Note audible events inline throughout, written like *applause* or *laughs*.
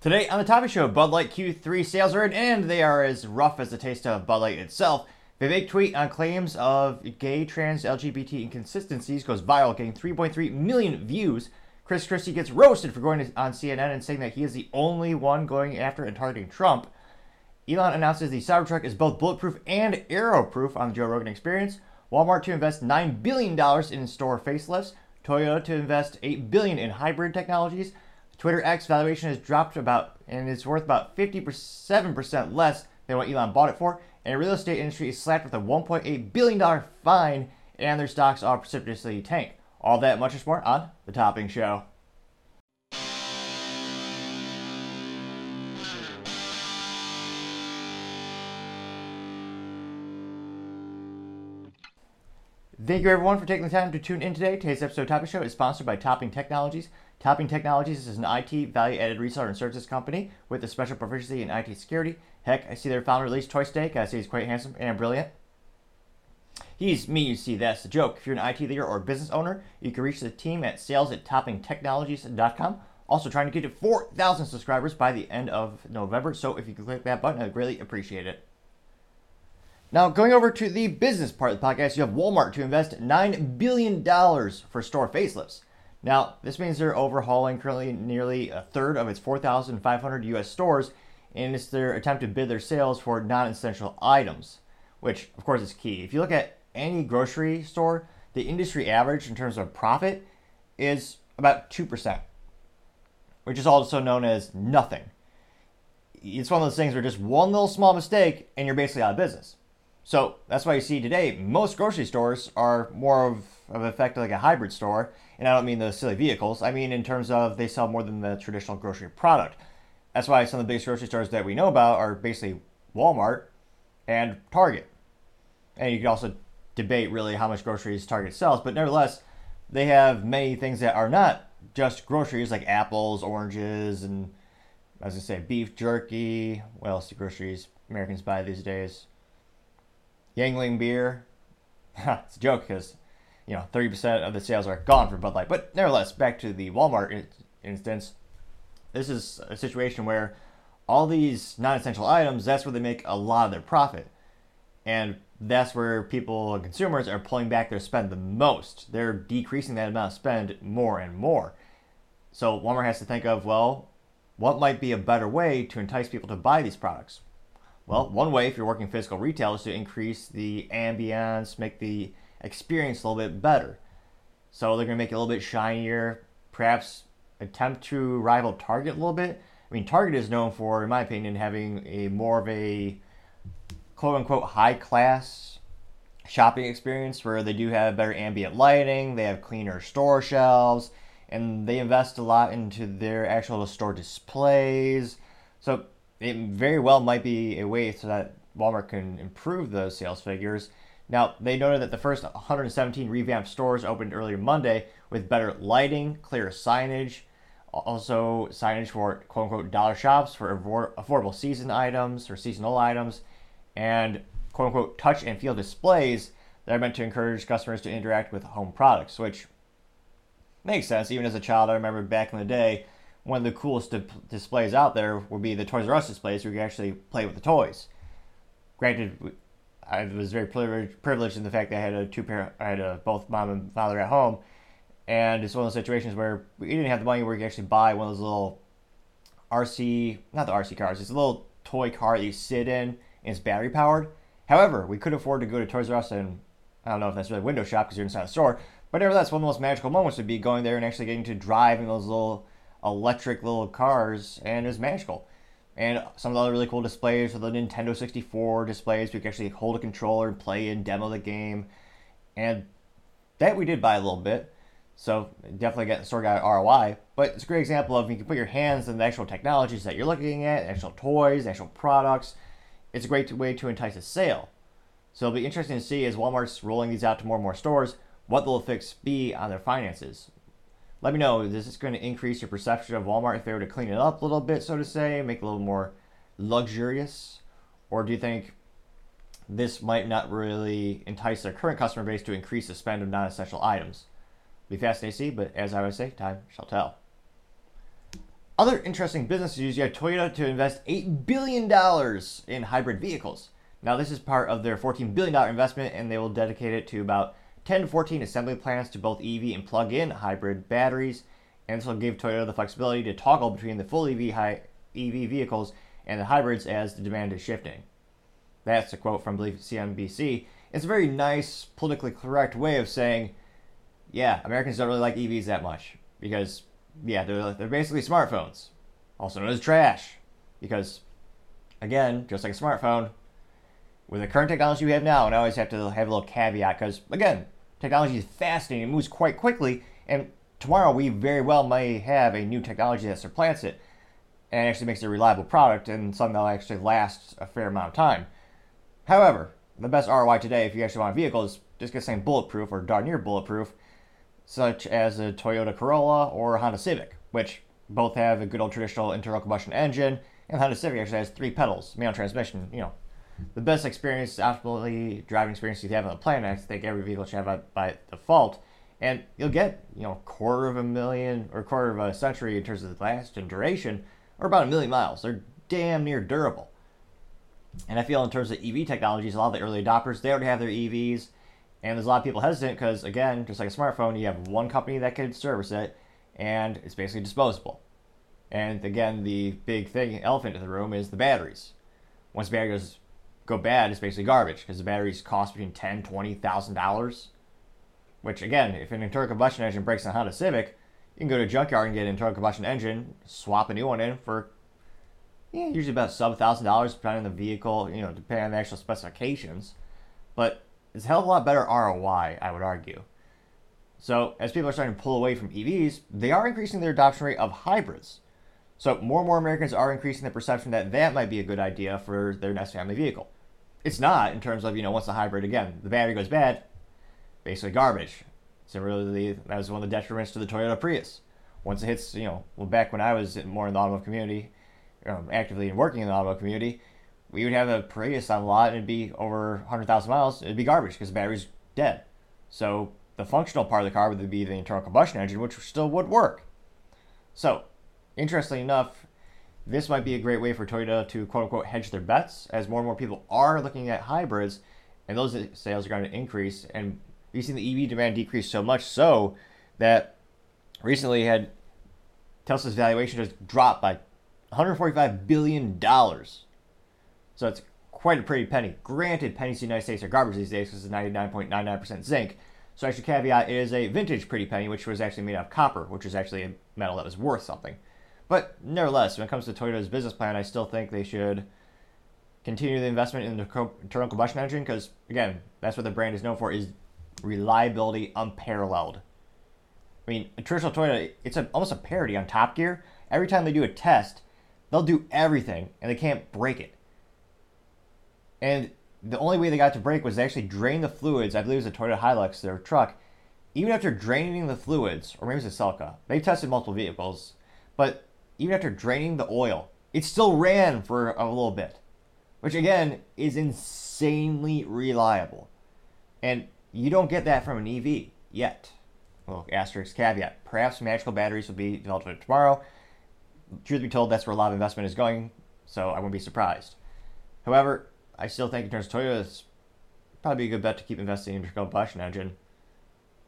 Today on the Topping Show, Bud Light Q3 sales are in, and they are as rough as the taste of Bud Light itself. Vivek tweet on claims of gay, trans, LGBT inconsistencies goes viral, getting 3.3 million views. Chris Christie gets roasted for going on CNN and saying that he is the only one going after and targeting Trump. Elon announces the Cybertruck is both bulletproof and arrow-proof on the Joe Rogan Experience. Walmart to invest $9 billion in store facelifts. Toyota to invest 8 billion in hybrid technologies. Twitter X valuation has dropped about and it's worth about 57% less than what Elon bought it for. And the real estate industry is slapped with a $1.8 billion fine, and their stocks are precipitously tanked. All that much is more on The Topping Show. Thank you everyone for taking the time to tune in today. Today's episode of Topping Show is sponsored by Topping Technologies. Topping Technologies is an IT value-added reseller and services company with a special proficiency in IT security. Heck, I see their founder released Toy Steak. I see he's quite handsome and brilliant. He's me, you see, that's the joke. If you're an IT leader or business owner, you can reach the team at sales at toppingtechnologies.com. Also trying to get to 4,000 subscribers by the end of November, so if you could click that button, I'd greatly appreciate it. Now, going over to the business part of the podcast, you have Walmart to invest $9 billion for store facelifts. Now, this means they're overhauling currently nearly a third of its 4,500 US stores, and it's their attempt to bid their sales for non essential items, which, of course, is key. If you look at any grocery store, the industry average in terms of profit is about 2%, which is also known as nothing. It's one of those things where just one little small mistake and you're basically out of business. So that's why you see today most grocery stores are more of, of effect like a hybrid store and I don't mean the silly vehicles. I mean in terms of they sell more than the traditional grocery product. That's why some of the biggest grocery stores that we know about are basically Walmart and Target. And you can also debate really how much groceries Target sells, but nevertheless, they have many things that are not just groceries like apples, oranges, and as I say, beef jerky. What else do groceries Americans buy these days? Yuengling beer. *laughs* it's a joke because you know, 30% of the sales are gone for Bud Light. But nevertheless, back to the Walmart instance, this is a situation where all these non-essential items, that's where they make a lot of their profit. And that's where people and consumers are pulling back their spend the most. They're decreasing that amount of spend more and more. So Walmart has to think of, well, what might be a better way to entice people to buy these products? Well, one way if you're working physical retail is to increase the ambience, make the experience a little bit better. So they're going to make it a little bit shinier, perhaps attempt to rival Target a little bit. I mean, Target is known for, in my opinion, having a more of a quote unquote high class shopping experience where they do have better ambient lighting, they have cleaner store shelves, and they invest a lot into their actual store displays. So it very well might be a way so that Walmart can improve those sales figures now, they noted that the first 117 revamped stores opened earlier Monday with better lighting, clearer signage, also signage for quote unquote dollar shops for affordable season items or seasonal items, and quote unquote touch and feel displays that are meant to encourage customers to interact with home products, which makes sense. Even as a child, I remember back in the day, one of the coolest di- displays out there would be the Toys R Us displays where you could actually play with the toys. Granted, I was very privileged in the fact that I had a two parent, I had a, both mom and father at home, and it's one of those situations where we didn't have the money where you could actually buy one of those little RC, not the RC cars, it's a little toy car that you sit in and it's battery powered. However, we could afford to go to Toys R Us and I don't know if that's really a window shop because you're inside the store, but nevertheless, one of the most magical moments would be going there and actually getting to drive in those little electric little cars, and it was magical and some of the other really cool displays for the Nintendo 64 displays. We could actually hold a controller and play and demo the game, and that we did buy a little bit. So definitely get the store got ROI, but it's a great example of you can put your hands in the actual technologies that you're looking at, actual toys, actual products. It's a great way to entice a sale. So it'll be interesting to see as Walmart's rolling these out to more and more stores, what the effects be on their finances let me know is this going to increase your perception of Walmart if they were to clean it up a little bit, so to say, make it a little more luxurious? Or do you think this might not really entice their current customer base to increase the spend of non essential items? Be fascinating to see, but as I always say, time shall tell. Other interesting business news you have Toyota to invest $8 billion in hybrid vehicles. Now, this is part of their $14 billion investment, and they will dedicate it to about 10 to 14 assembly plants to both EV and plug in hybrid batteries. And this will give Toyota the flexibility to toggle between the full EV, high, EV vehicles and the hybrids as the demand is shifting. That's a quote from, I believe, CNBC. It's a very nice, politically correct way of saying, yeah, Americans don't really like EVs that much because yeah, they're, they're basically smartphones, also known as trash. Because, again, just like a smartphone, with the current technology we have now, and I always have to have a little caveat because, again, technology is fascinating, it moves quite quickly, and tomorrow we very well may have a new technology that supplants it and actually makes it a reliable product and something that'll actually last a fair amount of time. However, the best ROI today, if you actually want a vehicle, is just get something bulletproof or darn near bulletproof such as a Toyota Corolla or a Honda Civic, which both have a good old traditional internal combustion engine, and Honda Civic actually has three pedals, manual transmission. You know, the best experience, absolutely driving experience you have on the planet. I think every vehicle should have by default, and you'll get you know quarter of a million or quarter of a century in terms of the last and duration, or about a million miles. They're damn near durable. And I feel in terms of EV technologies, a lot of the early adopters they already have their EVs and there's a lot of people hesitant because, again, just like a smartphone, you have one company that can service it, and it's basically disposable. And again, the big thing, elephant in the room, is the batteries. Once the batteries go bad, it's basically garbage because the batteries cost between ten, twenty thousand dollars. Which again, if an internal combustion engine breaks on Honda Civic, you can go to a junkyard and get an internal combustion engine, swap a new one in for yeah, usually about sub thousand dollars, depending on the vehicle, you know, depending on the actual specifications. But it's a hell of a lot better ROI, I would argue. So, as people are starting to pull away from EVs, they are increasing their adoption rate of hybrids. So, more and more Americans are increasing the perception that that might be a good idea for their next family vehicle. It's not in terms of, you know, once the hybrid, again, the battery goes bad, basically garbage. Similarly, that was one of the detriments to the Toyota Prius. Once it hits, you know, well, back when I was more in the automotive community, um, actively working in the automotive community, we would have a Prius on a lot and it'd be over 100,000 miles. It'd be garbage because the battery's dead. So the functional part of the car would be the internal combustion engine, which still would work. So, interestingly enough, this might be a great way for Toyota to quote unquote hedge their bets as more and more people are looking at hybrids and those sales are going to increase. And we've seen the EV demand decrease so much so that recently had Tesla's valuation just dropped by 145 billion dollars so it's quite a pretty penny. Granted, pennies in the United States are garbage these days because it's 99.99% zinc. So I should caveat it is a vintage pretty penny, which was actually made out of copper, which is actually a metal that was worth something. But nevertheless, when it comes to Toyota's business plan, I still think they should continue the investment in the internal combustion engine because, again, that's what the brand is known for is reliability unparalleled. I mean, a traditional Toyota, it's a, almost a parody on Top Gear. Every time they do a test, they'll do everything and they can't break it. And the only way they got to break was they actually drained the fluids. I believe it was a Toyota Hilux, their truck. Even after draining the fluids, or maybe it was a Celica, they've tested multiple vehicles, but even after draining the oil, it still ran for a little bit, which again is insanely reliable. And you don't get that from an EV yet. Well, asterisk caveat. Perhaps magical batteries will be developed tomorrow. Truth be told, that's where a lot of investment is going, so I wouldn't be surprised. However, I still think in terms of Toyota, it's probably a good bet to keep investing in combustion engine.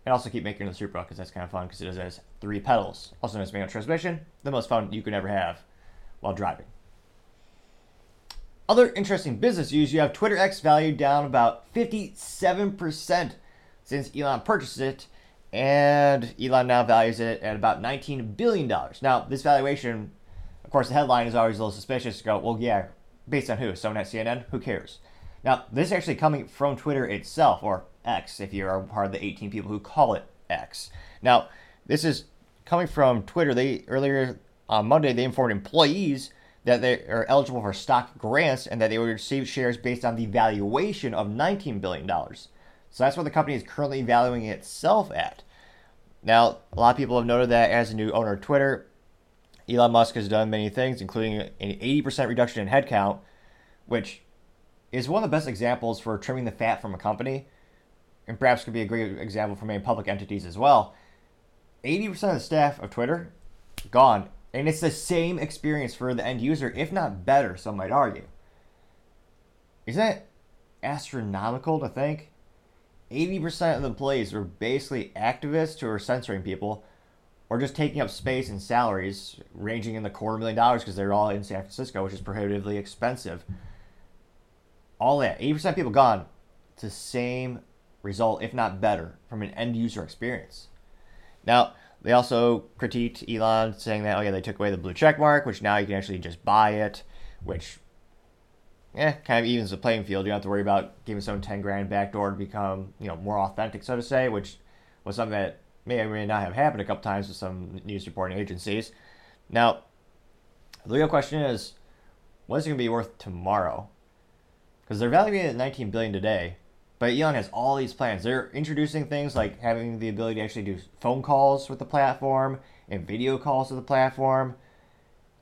And also keep making the Supra because that's kind of fun because it has three pedals. Also known as manual transmission, the most fun you can ever have while driving. Other interesting business news, you have Twitter X valued down about 57% since Elon purchased it, and Elon now values it at about $19 billion. Now, this valuation, of course, the headline is always a little suspicious to go, well, yeah, Based on who? Someone at CNN? Who cares? Now, this is actually coming from Twitter itself, or X, if you are part of the 18 people who call it X. Now, this is coming from Twitter. They earlier on Monday they informed employees that they are eligible for stock grants and that they would receive shares based on the valuation of 19 billion dollars. So that's what the company is currently valuing itself at. Now, a lot of people have noted that as a new owner of Twitter, Elon Musk has done many things, including an 80% reduction in headcount, which is one of the best examples for trimming the fat from a company, and perhaps could be a great example for many public entities as well. 80% of the staff of Twitter gone And it's the same experience for the end user, if not better, some might argue. Isn't that astronomical to think? 80% of the employees are basically activists who are censoring people or just taking up space and salaries ranging in the quarter million dollars because they're all in San Francisco, which is prohibitively expensive. All that, 80% of people gone. It's the same result, if not better, from an end user experience. Now, they also critiqued Elon, saying that, oh yeah, they took away the blue check mark, which now you can actually just buy it, which yeah, kind of evens the playing field. You don't have to worry about giving someone 10 grand backdoor to become, you know, more authentic, so to say, which was something that may or may not have happened a couple times with some news reporting agencies. Now, the real question is, what is it going to be worth tomorrow? Because they're valuing it at 19 billion today, but Elon has all these plans. They're introducing things like having the ability to actually do phone calls with the platform and video calls with the platform.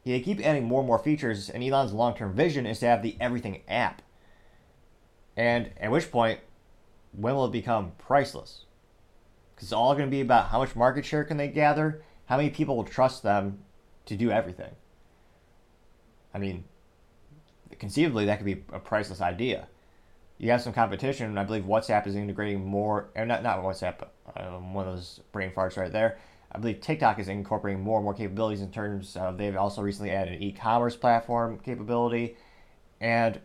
They keep adding more and more features, and Elon's long-term vision is to have the everything app. And at which point, when will it become priceless? because it's all going to be about how much market share can they gather, how many people will trust them to do everything. I mean, conceivably, that could be a priceless idea. You have some competition, and I believe WhatsApp is integrating more, and not not WhatsApp, um, one of those brain farts right there. I believe TikTok is incorporating more and more capabilities in terms of they've also recently added an e-commerce platform capability, and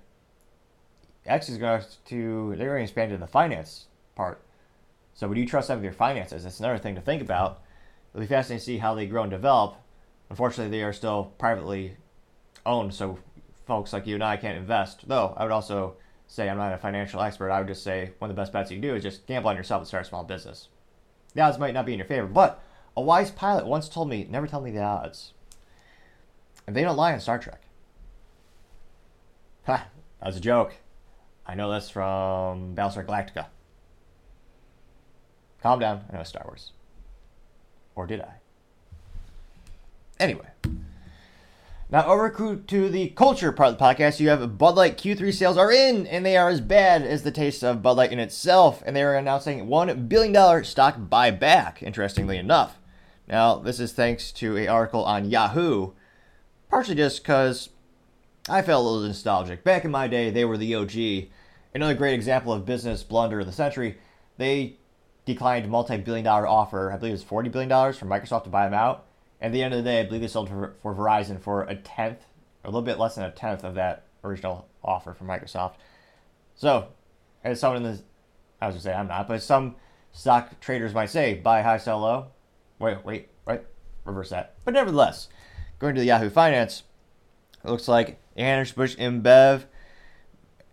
X is going to they're going to expand into the finance part. So would you trust them with your finances? That's another thing to think about. It'll be fascinating to see how they grow and develop. Unfortunately, they are still privately owned, so folks like you and I can't invest. Though I would also say I'm not a financial expert. I would just say one of the best bets you can do is just gamble on yourself and start a small business. The odds might not be in your favor, but a wise pilot once told me, never tell me the odds. And they don't lie on Star Trek. Ha, that was a joke. I know this from Battlestar Galactica. Calm down. I know Star Wars. Or did I? Anyway. Now over to the culture part of the podcast. You have Bud Light Q3 sales are in, and they are as bad as the taste of Bud Light in itself. And they are announcing one billion dollar stock buyback. Interestingly enough, now this is thanks to an article on Yahoo, partially just because I felt a little nostalgic. Back in my day, they were the OG. Another great example of business blunder of the century. They declined a multi-billion dollar offer. I believe it was forty billion dollars from Microsoft to buy them out. At the end of the day, I believe they sold for, for Verizon for a tenth, a little bit less than a tenth of that original offer from Microsoft. So, as someone in the, I was gonna say I'm not, but some stock traders might say, buy high, sell low. Wait, wait, right, reverse that. But nevertheless, going to the Yahoo Finance, it looks like Anheuser-Busch InBev.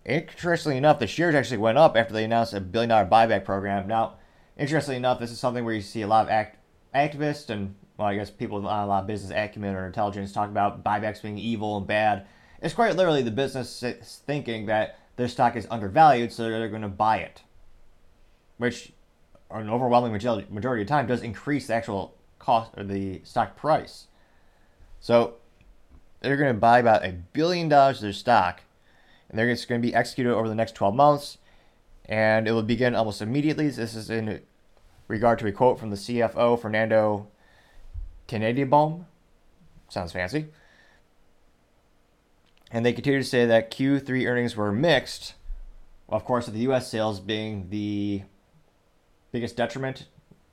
Interestingly enough, the shares actually went up after they announced a billion dollar buyback program. Now, interestingly enough, this is something where you see a lot of act- activists and, well, I guess people with a lot of business acumen or intelligence talk about buybacks being evil and bad. It's quite literally the business thinking that their stock is undervalued, so they're going to buy it, which, an overwhelming majority, of time, does increase the actual cost or the stock price. So they're going to buy about a billion dollars of their stock, and they're just going to be executed over the next 12 months and it will begin almost immediately. This is in regard to a quote from the CFO, Fernando Tennenbaum. Sounds fancy. And they continue to say that Q3 earnings were mixed, of course, with the U.S. sales being the biggest detriment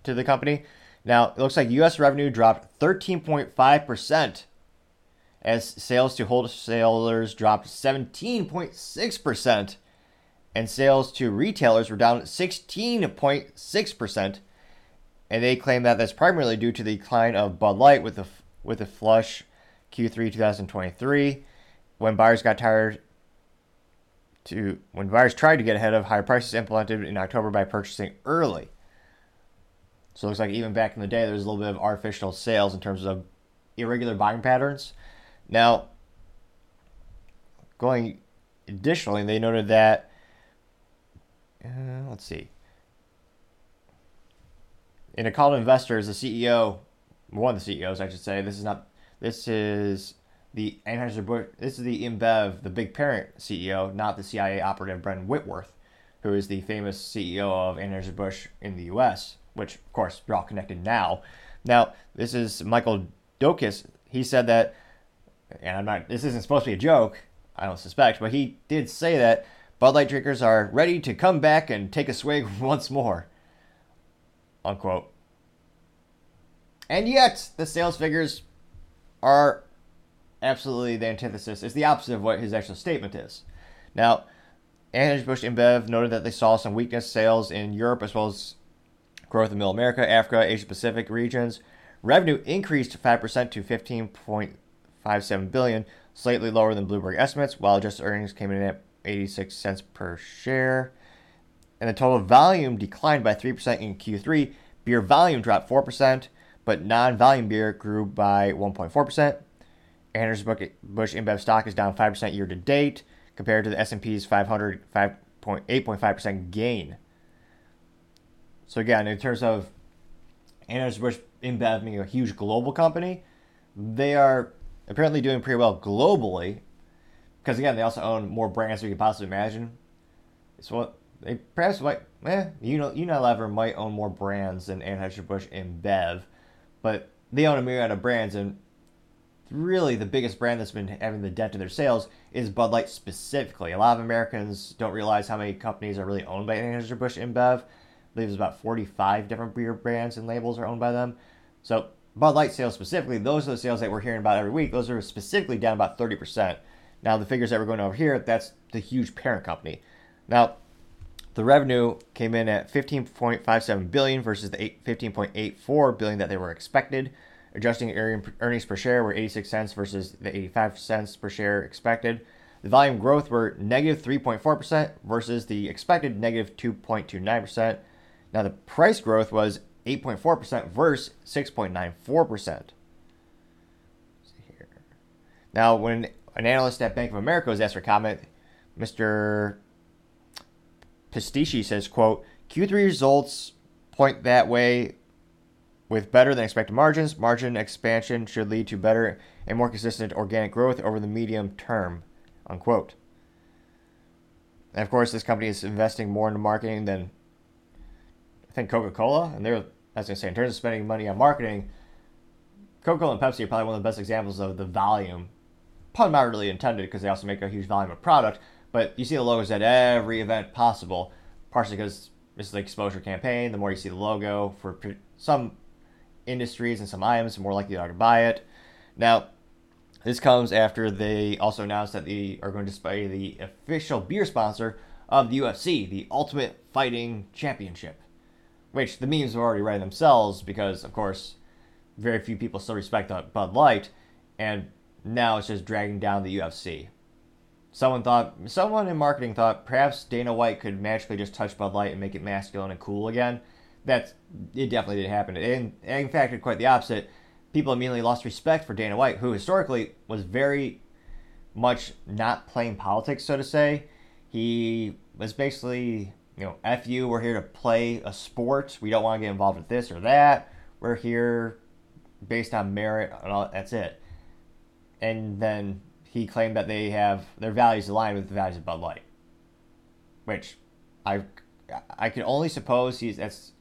to the company. Now, it looks like U.S. revenue dropped 13.5%, as sales to wholesalers dropped 17.6% and sales to retailers were down 16.6%. And they claim that that's primarily due to the decline of Bud Light with the with the flush Q3 2023 when buyers got tired to when buyers tried to get ahead of higher prices implemented in October by purchasing early. So it looks like even back in the day there was a little bit of artificial sales in terms of irregular buying patterns. Now, going additionally, they noted that uh, let's see. In a call to investors, the CEO, one of the CEOs, I should say, this is not, this is the Anheuser-Busch, this is the InBev, the big parent CEO, not the CIA operative Brendan Whitworth, who is the famous CEO of Anheuser-Busch in the U.S., which, of course, you're all connected now. Now, this is Michael Doukeris. he said that, and I'm not. This isn't supposed to be a joke. I don't suspect, but he did say that Bud Light drinkers are ready to come back and take a swig *laughs* once more. Unquote. And yet, the sales figures are absolutely the antithesis. It's the opposite of what his actual statement is. Now, Anheuser-Busch InBev noted that they saw some weakness sales in Europe as well as growth in Middle America, Africa, Asia Pacific regions. Revenue increased 5% to 15.57 billion, slightly lower than Bloomberg estimates, while adjusted earnings came in at 86 cents per share. And the total volume declined by 3% in Q3. Beer volume dropped 4%, but non-volume beer grew by 1.4%. Anheuser-Busch InBev stock is down 5% year to date compared to the S&P's 500 5.8.5% gain. So again, in terms of Anheuser-Busch InBev being a huge global company, they are apparently doing pretty well globally because again, they also own more brands than you can possibly imagine. It's they perhaps might, eh, you know, Unilever might own more brands than Anheuser-Busch InBev, but they own a myriad of brands, and really the biggest brand that's been having the dent in their sales is Bud Light specifically. A lot of Americans don't realize how many companies are really owned by Anheuser-Busch InBev. I believe there's about 45 different beer brands and labels are owned by them. So Bud Light sales specifically, those are the sales that we're hearing about every week. Those are specifically down about 30%. Now the figures that we're going over here, that's the huge parent company. Now the revenue came in at 15.57 billion versus the 15.84 billion that they were expected. Adjusting earnings per share were 86 cents versus the 85 cents per share expected. The volume growth were negative 3.4% versus the expected negative 2.29%. Now the price growth was 8.4% versus 6.94%. Now, when an analyst at Bank of America was asked for comment, Mr. Pastici says, quote, Q3 results point that way with better than expected margins, margin expansion should lead to better and more consistent organic growth over the medium term. Unquote. And of course, this company is investing more into marketing than I think Coca Cola. And they're, as I say, in terms of spending money on marketing, Coca Cola and Pepsi are probably one of the best examples of the volume. Really intended because they also make a huge volume of product. But you see the logos at every event possible, partially because this is the exposure campaign. The more you see the logo for some industries and some items, the more likely you are to buy it. Now, this comes after they also announced that they are going to display the official beer sponsor of the UFC, the Ultimate Fighting Championship, which the memes have already read themselves because, of course, very few people still respect Bud Light, and now it's just dragging down the UFC. Someone thought, someone in marketing thought perhaps Dana White could magically just touch Bud Light and make it masculine and cool again that's it definitely didn't happen. And, in fact, quite the opposite. People immediately lost respect for Dana White, who historically was very much not playing politics, so to say. He was basically, you know, F you, we're here to play a sport. We don't want to get involved with this or that. We're here based on merit, and all, that's it. And then he claimed that they have their values aligned with the values of Bud Light, which I I can only suppose he's that's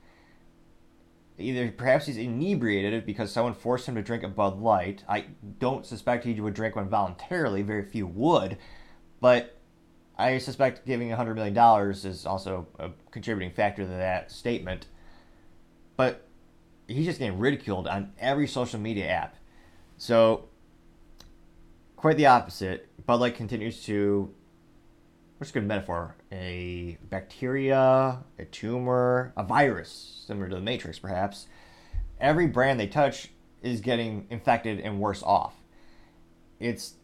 either perhaps he's inebriated because someone forced him to drink a Bud Light. I don't suspect he would drink one voluntarily. Very few would, but I suspect giving $100 million is also a contributing factor to that statement. But he's just getting ridiculed on every social media app. So, quite the opposite. Bud Light continues to what's a good metaphor? A bacteria, a tumor, a virus, similar to the Matrix, perhaps. Every brand they touch is getting infected and worse off. It's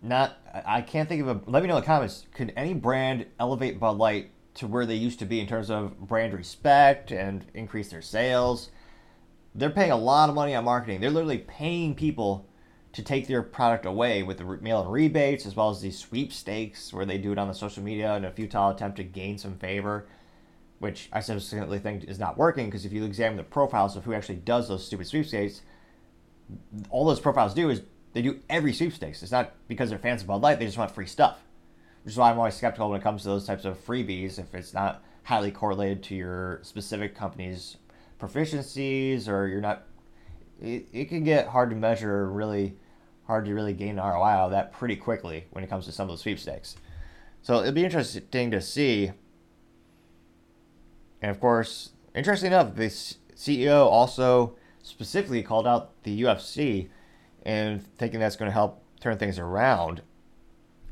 not. I can't think of a. Let me know in the comments. Could any brand elevate Bud Light to where they used to be in terms of brand respect and increase their sales? They're paying a lot of money on marketing. They're literally paying people to take their product away with the mail in rebates as well as these sweepstakes where they do it on the social media in a futile attempt to gain some favor, which I subsequently think is not working because if you examine the profiles of who actually does those stupid sweepstakes, all those profiles do is they do every sweepstakes. It's not because they're fans of Bud Light, they just want free stuff. Which is why I'm always skeptical when it comes to those types of freebies if it's not highly correlated to your specific company's proficiencies or you're not it, it can get hard to measure, really hard to really gain an ROI out of that pretty quickly when it comes to some of those sweepstakes. So it'll be interesting to see. And of course, interesting enough, the CEO also specifically called out the UFC and thinking that's going to help turn things around.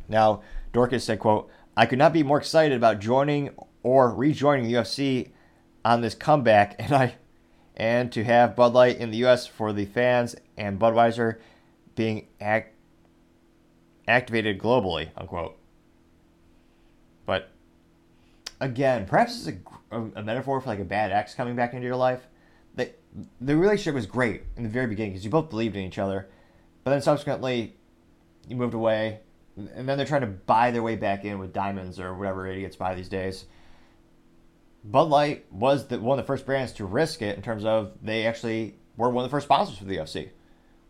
Now, Doukeris said, quote, I could not be more excited about joining or rejoining the UFC on this comeback and I and to have Bud Light in the US for the fans and Budweiser being act, activated globally, unquote. But again, perhaps it's a, a, metaphor for like a bad ex coming back into your life. The, the relationship was great in the very beginning because you both believed in each other, but then subsequently you moved away, and then they're trying to buy their way back in with diamonds or whatever idiots buy these days. Bud Light was the, one of the first brands to risk it in terms of they actually were one of the first sponsors for the UFC,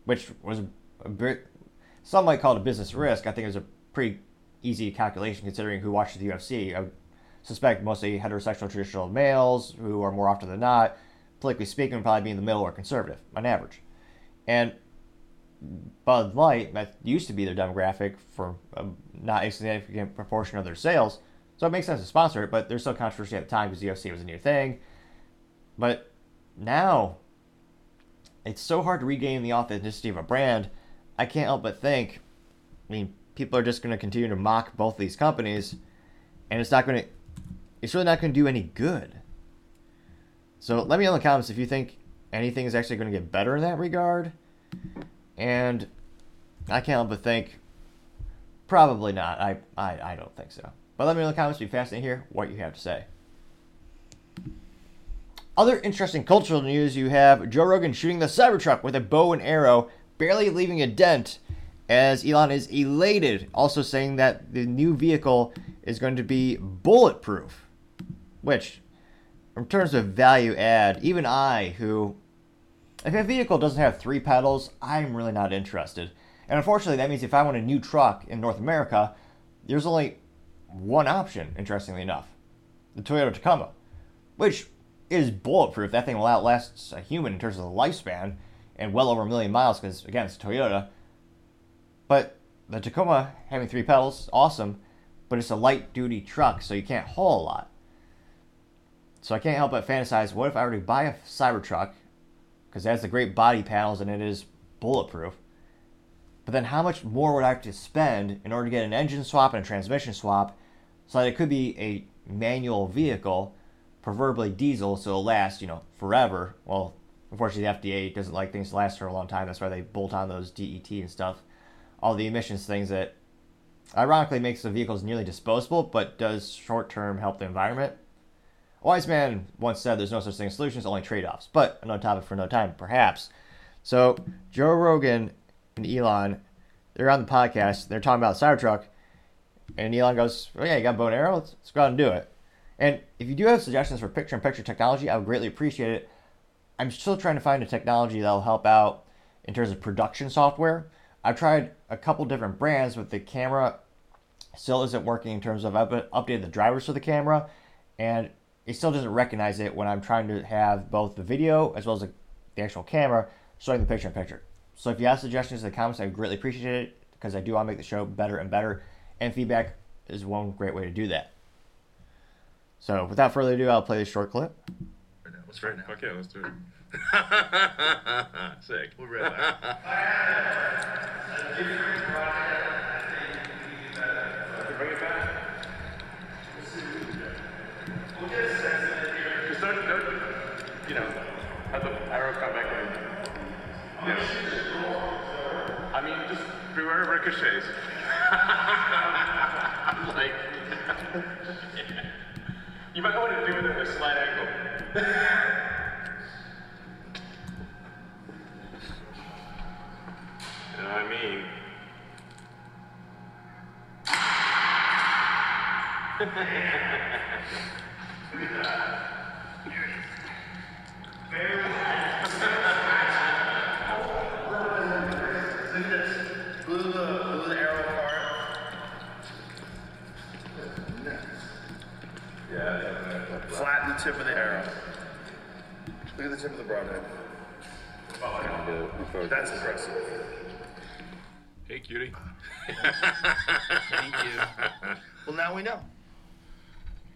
which was some might call it a business risk. I think it was a pretty easy calculation considering who watches the UFC. I suspect mostly heterosexual traditional males who are more often than not, politically speaking, would probably be in the middle or conservative on average. And Bud Light, that used to be their demographic for a not insignificant proportion of their sales, so it makes sense to sponsor it, but there's still controversy at the time because UFC was a new thing. But now, it's so hard to regain the authenticity of a brand. I can't help but think, I mean, people are just going to continue to mock both these companies, and it's not going to, it's really not going to do any good. So let me know in the comments if you think anything is actually going to get better in that regard. And I can't help but think, probably not. I, I, I don't think so. But let me know in the comments. It'd be fascinating to hear what you have to say. Other interesting cultural news you have Joe Rogan shooting the Cybertruck with a bow and arrow, barely leaving a dent, as Elon is elated, also saying that the new vehicle is going to be bulletproof. Which, in terms of value add, even I, who, if a vehicle doesn't have three pedals, I'm really not interested. And unfortunately, that means if I want a new truck in North America, there's only one option, interestingly enough the Toyota Tacoma, which is bulletproof. That thing will outlast a human in terms of the lifespan and well over a million miles because, again, it's Toyota. But the Tacoma having three pedals, awesome, but it's a light duty truck, so you can't haul a lot. So I can't help but fantasize what if I were to buy a Cybertruck, because it has the great body panels and it is bulletproof. But then how much more would I have to spend in order to get an engine swap and a transmission swap so that it could be a manual vehicle, preferably diesel, so it'll last, you know, forever. Well, unfortunately, the FDA doesn't like things to last for a long time. That's why they bolt on those DET and stuff, all the emissions things that ironically makes the vehicles nearly disposable, but does short term help the environment. A wise man once said there's no such thing as solutions, only trade offs. But another topic for another time, perhaps. So Joe Rogan and Elon, they're on the podcast. They're talking about Cybertruck, and Elon goes, "Oh yeah, you got bow and arrow. Let's, let's go out and do it." And if you do have suggestions for picture-in-picture technology, I would greatly appreciate it. I'm still trying to find a technology that'll help out in terms of production software. I've tried a couple different brands, but the camera still isn't working in terms of I've updated the drivers for the camera, and it still doesn't recognize it when I'm trying to have both the video as well as the actual camera showing the picture in picture. So if you have suggestions in the comments, I greatly appreciate it because I do want to make the show better and better and feedback is one great way to do that. So, without further ado, I'll play this short clip. Let's right now. Okay, let's do it. *laughs* Sick. We'll be right back. It. Just don't, don't, you know, have the arrow come back in. Yeah. I mean, just beware of ricochets. *laughs* like, *laughs* you might want to do it at a slight angle. What I mean? Glue the, glue the arrow apart. Yeah, Flatten the tip of the arrow. Look at the tip of the broadhead. Oh, the folks. That's impressive. Hey, cutie. Thank you. *laughs* Well, now we know.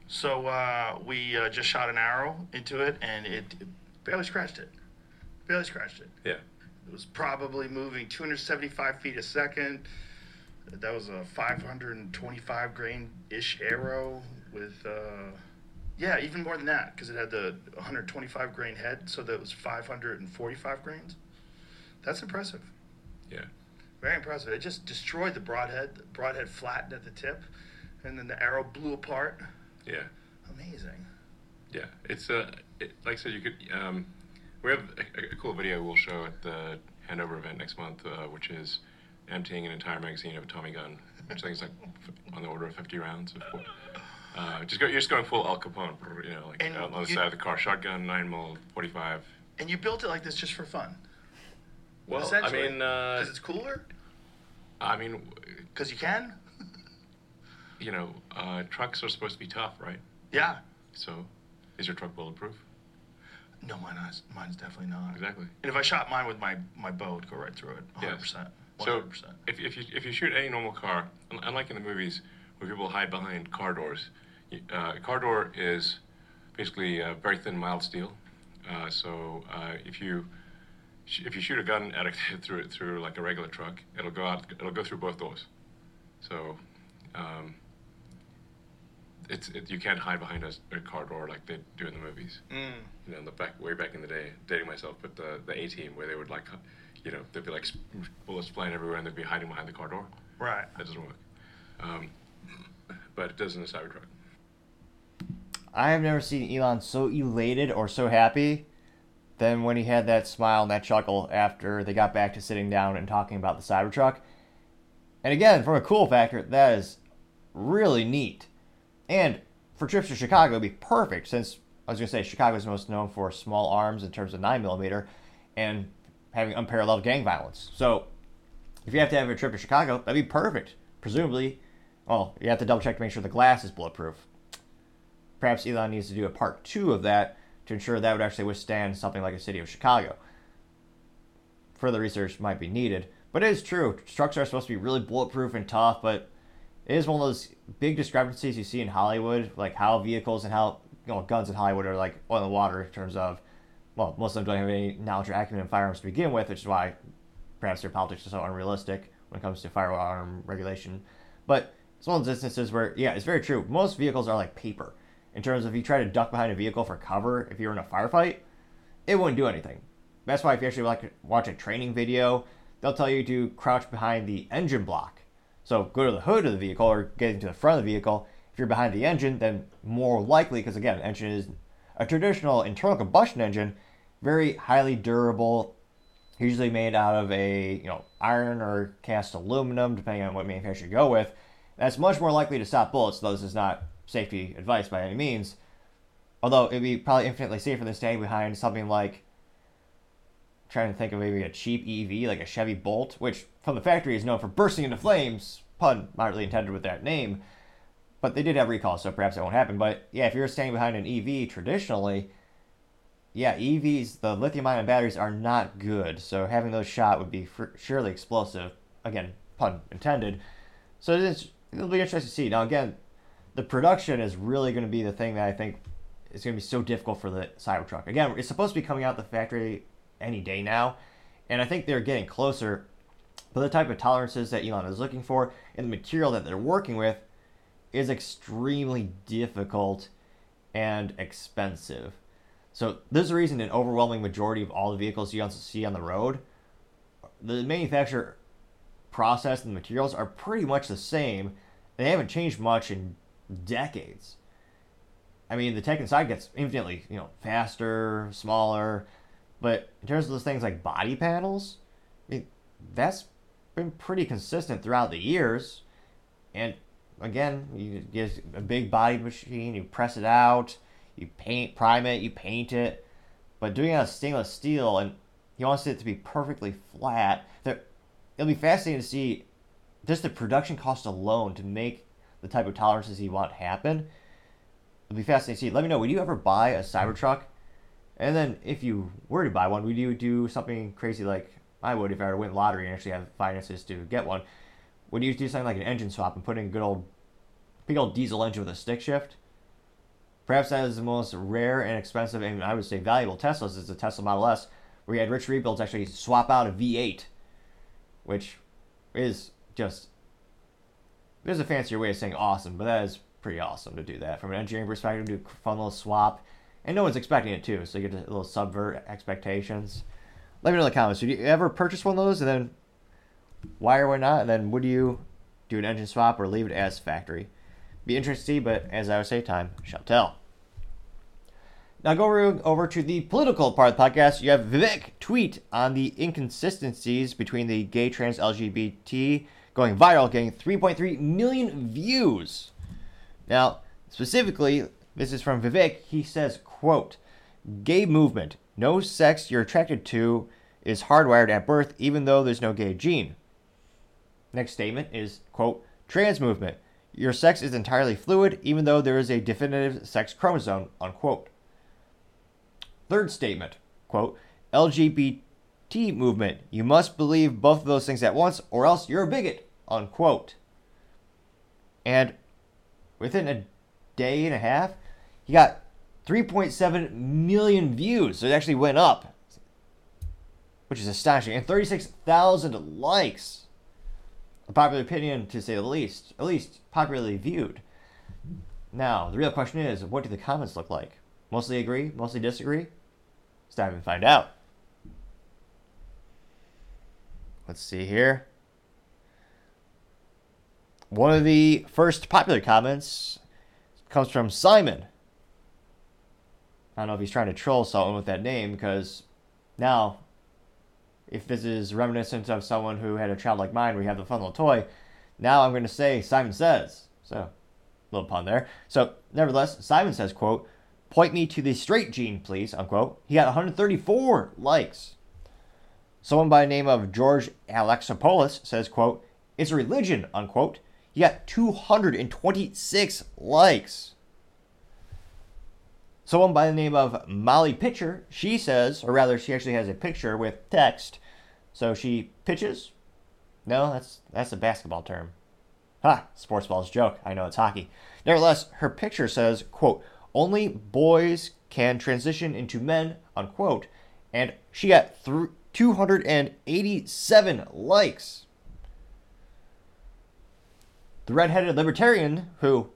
So uh, we uh, just shot an arrow into it, and it barely scratched it. Barely scratched it. Yeah. It was probably moving 275 feet a second. That was a 525 grain ish arrow with, uh, yeah, even more than that because it had the 125 grain head, so that was 545 grains. That's impressive. Yeah. Very impressive. It just destroyed the broadhead. The broadhead flattened at the tip, and then the arrow blew apart. Yeah. Amazing. Yeah. It's uh, it, like I said, you could. Um, we have a, a cool video we'll show at the handover event next month, uh, which is emptying an entire magazine of a Tommy gun, which I think is like on the order of 50 rounds. Of, uh, just go, you're just going full Al Capone, you know, like And out on the you- side of the car, shotgun, 9 mil, 45. And you built it like this just for fun. Well, I essentially. mean, uh, Because it's cooler? I mean, Because you can? *laughs* you know, uh, trucks are supposed to be tough, right? Yeah. So, is your truck bulletproof? No, mine is, mine's definitely not. Exactly. And if I shot mine with my, my bow, it'd go right through it. 100%. Yes. 100%. So if, if you if you shoot any normal car, unlike in the movies where people hide behind car doors, uh, a car door is basically uh, very thin, mild steel. Uh, so uh, if you sh- if you shoot a gun at it *laughs* through it through like a regular truck, it'll go out. It'll go through both doors. So um, it's it, you can't hide behind a car door like they do in the movies. Mm. You know, in the back way back in the day, dating myself, but the the A team where they would like, you know, there'd be like sp- bullets flying everywhere and they'd be hiding behind the car door. Right. That doesn't work. Um, but it does in the Cybertruck. I have never seen Elon so elated or so happy than when he had that smile and that chuckle after they got back to sitting down and talking about the Cybertruck. And again, from a cool factor, that is really neat. And for trips to Chicago, it'd be perfect since I was going to say Chicago is most known for small arms in terms of 9mm and having unparalleled gang violence. So if you have to have a trip to Chicago, that'd be perfect. Presumably, well, you have to double check to make sure the glass is bulletproof perhaps Elon needs to do a part two of that to ensure that would actually withstand something like a city of Chicago. Further research might be needed, but it is true. Trucks are supposed to be really bulletproof and tough, but it is one of those big discrepancies you see in Hollywood, like how vehicles and how you know guns in Hollywood are like oil and water in terms of, well, most of them don't have any knowledge or acumen in firearms to begin with, which is why perhaps their politics are so unrealistic when it comes to firearm regulation. But it's one of those instances where, yeah, it's very true. Most vehicles are like paper in terms of if you try to duck behind a vehicle for cover if you're in a firefight, it wouldn't do anything. That's why if you actually like watch a training video, they'll tell you to crouch behind the engine block. So go to the hood of the vehicle or get into the front of the vehicle. If you're behind the engine, then more likely, because again, engine is a traditional internal combustion engine, very highly durable, usually made out of a you know iron or cast aluminum, depending on what manufacturer you go with. That's much more likely to stop bullets, though this is not safety advice by any means. Although it'd be probably infinitely safer than staying behind something like trying to think of maybe a cheap EV like a Chevy Bolt, which from the factory is known for bursting into flames. Pun really intended with that name, but they did have recalls, so perhaps that won't happen. But yeah, if you're staying behind an EV traditionally, yeah, EVs, the lithium ion batteries are not good. So having those shot would be fr- surely explosive. Again, pun intended. So it is, it'll be interesting to see. Now, again, the production is really going to be the thing that I think is going to be so difficult for the Cybertruck. Again, it's supposed to be coming out the factory any day now, and I think they're getting closer. But the type of tolerances that Elon is looking for and the material that they're working with is extremely difficult and expensive. So there's a reason an overwhelming majority of all the vehicles you see on the road, the manufacturer process and the materials are pretty much the same. They haven't changed much in decades. I mean, the tech inside gets infinitely, you know, faster, smaller, but in terms of those things like body panels, I mean, that's been pretty consistent throughout the years. And again, you get a big body machine, you press it out, you paint, prime it, you paint it, but doing it out of stainless steel, and he wants it to be perfectly flat. There, it'll be fascinating to see just the production cost alone to make the type of tolerances you want happen. It'll be fascinating to see. Let me know, would you ever buy a Cybertruck And then if you were to buy one, would you do something crazy like I would if I were to win lottery and actually have finances to get one? Would you do something like an engine swap and put in a good old, big old diesel engine with a stick shift? Perhaps that is the most rare and expensive, and I would say valuable Teslas is the Tesla Model S, where you had rich rebuilds actually swap out a V8, which is just there's a fancier way of saying awesome, but that is pretty awesome to do that from an engineering perspective. Do a fun little swap, and no one's expecting it too, so you get a little subvert expectations. Let me know in the comments. Did you ever purchase one of those, and then why or why not? And then would you do an engine swap or leave it as factory? Be interesting, but as I would say, time shall tell. Now go over, over to the political part of the podcast. You have Vivek tweet on the inconsistencies between the gay, trans, LGBT going viral, getting 3.3 million views. Now, specifically, this is from Vivek. He says, quote, gay movement, no sex you're attracted to is hardwired at birth, even though there's no gay gene. Next statement is, quote, trans movement, your sex is entirely fluid, even though there is a definitive sex chromosome, unquote. Third statement, quote, LGBT movement. You must believe both of those things at once, or else you're a bigot, unquote. And within a day and a half, he got 3.7 million views. So it actually went up, which is astonishing, and 36,000 likes. A popular opinion, to say the least, at least popularly viewed. Now, the real question is, what do the comments look like? Mostly agree, mostly disagree? It's time to find out. Let's see here. One of the first popular comments comes from Simon. I don't know if he's trying to troll someone with that name because now, if this is reminiscent of someone who had a child like mine, we have the fun little toy, now I'm going to say Simon says. So, little pun there. So, nevertheless, Simon says, quote, Point me to the straight gene, please, unquote. He got 134 likes. Someone by the name of George Alexopoulos says, quote, It's a religion, unquote. He got 226 likes. Someone by the name of Molly Pitcher, she says, or rather, she actually has a picture with text. So she pitches. No, that's that's a basketball term. Ha, sports ball's joke. I know it's hockey. Nevertheless, her picture says, quote, only boys can transition into men, unquote. And she got th- 287 likes. The redheaded libertarian, who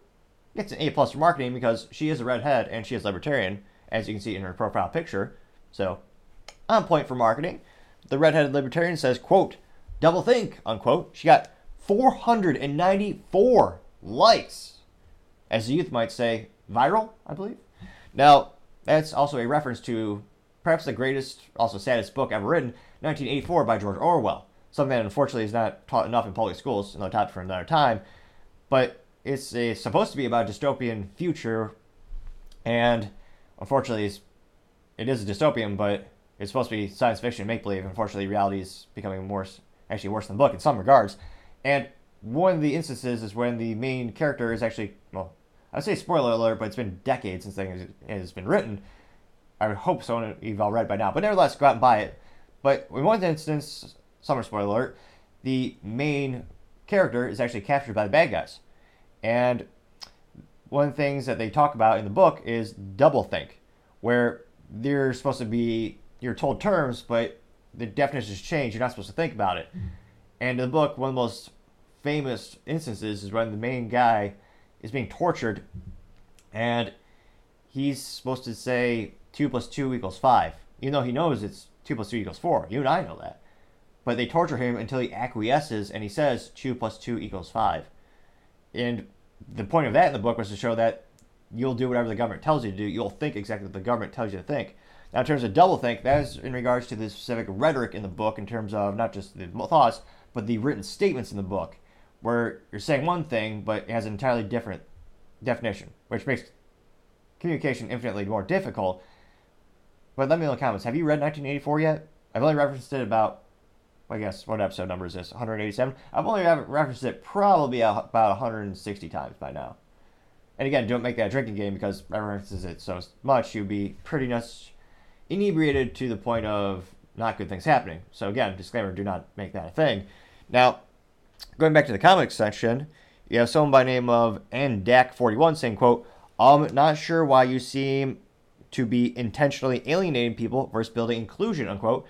gets an A plus for marketing because she is a redhead and she is libertarian, as you can see in her profile picture. So, on point for marketing. The redheaded libertarian says, quote, double think, unquote. She got 494 likes. As the youth might say, viral, I believe. Now, that's also a reference to perhaps the greatest, also saddest book ever written, 1984 by George Orwell. Something that unfortunately is not taught enough in public schools, another topic for another time. But it's, supposed to be about a dystopian future, and unfortunately, it's, it is a dystopian, but it's supposed to be science fiction, make believe. Unfortunately, reality is becoming worse, actually worse than the book in some regards. And one of the instances is when the main character is actually, well, I say spoiler alert, but it's been decades since it has been written. I hope some of you've all read by now, but nevertheless, go out and buy it. But in one instance, summer spoiler alert, the main character is actually captured by the bad guys. And one of the things that they talk about in the book is double think, where they're supposed to be, you're told terms, but the definitions change. You're not supposed to think about it. Mm. And in the book, one of the most famous instances is when the main guy is being tortured, and he's supposed to say two plus two equals five, even though he knows it's two plus two equals four. You and I know that. But they torture him until he acquiesces and he says two plus two equals five. And the point of that in the book was to show that you'll do whatever the government tells you to do. You'll think exactly what the government tells you to think. Now, in terms of double think, that is in regards to the specific rhetoric in the book, in terms of not just the thoughts, but the written statements in the book where you're saying one thing but it has an entirely different definition, which makes communication infinitely more difficult. But let me know in the comments. Have you read 1984 yet? I've only referenced it about, I guess, what episode number is this? 187? I've only referenced it probably about 160 times by now. And again, don't make that a drinking game because I references it so much, you'd be pretty much inebriated to the point of not good things happening. So again, disclaimer: do not make that a thing. Now, going back to the comics section, you have someone by the name of Andak41 saying, "quote I'm not sure why you seem to be intentionally alienating people versus building inclusion." Unquote.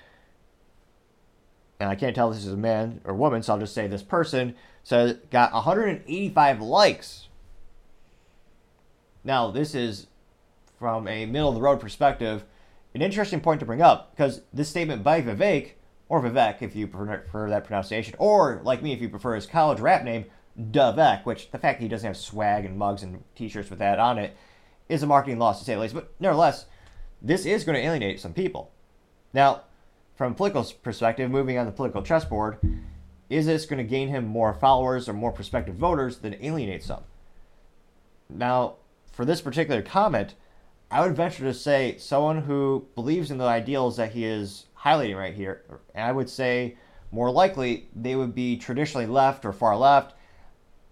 And I can't tell if this is a man or woman, so I'll just say this person says got 185 likes. Now, this is from a middle of the road perspective an interesting point to bring up because this statement by Vivek, or Vivek if you prefer that pronunciation, or like me if you prefer his college rap name, Davek, which the fact that he doesn't have swag and mugs and t shirts with that on it is a marketing loss to say the least. But nevertheless, this is going to alienate some people. Now, from a political perspective, moving on the political chessboard, is this going to gain him more followers or more prospective voters than alienate some? Now, for this particular comment, I would venture to say someone who believes in the ideals that he is highlighting right here, and I would say more likely they would be traditionally left or far left.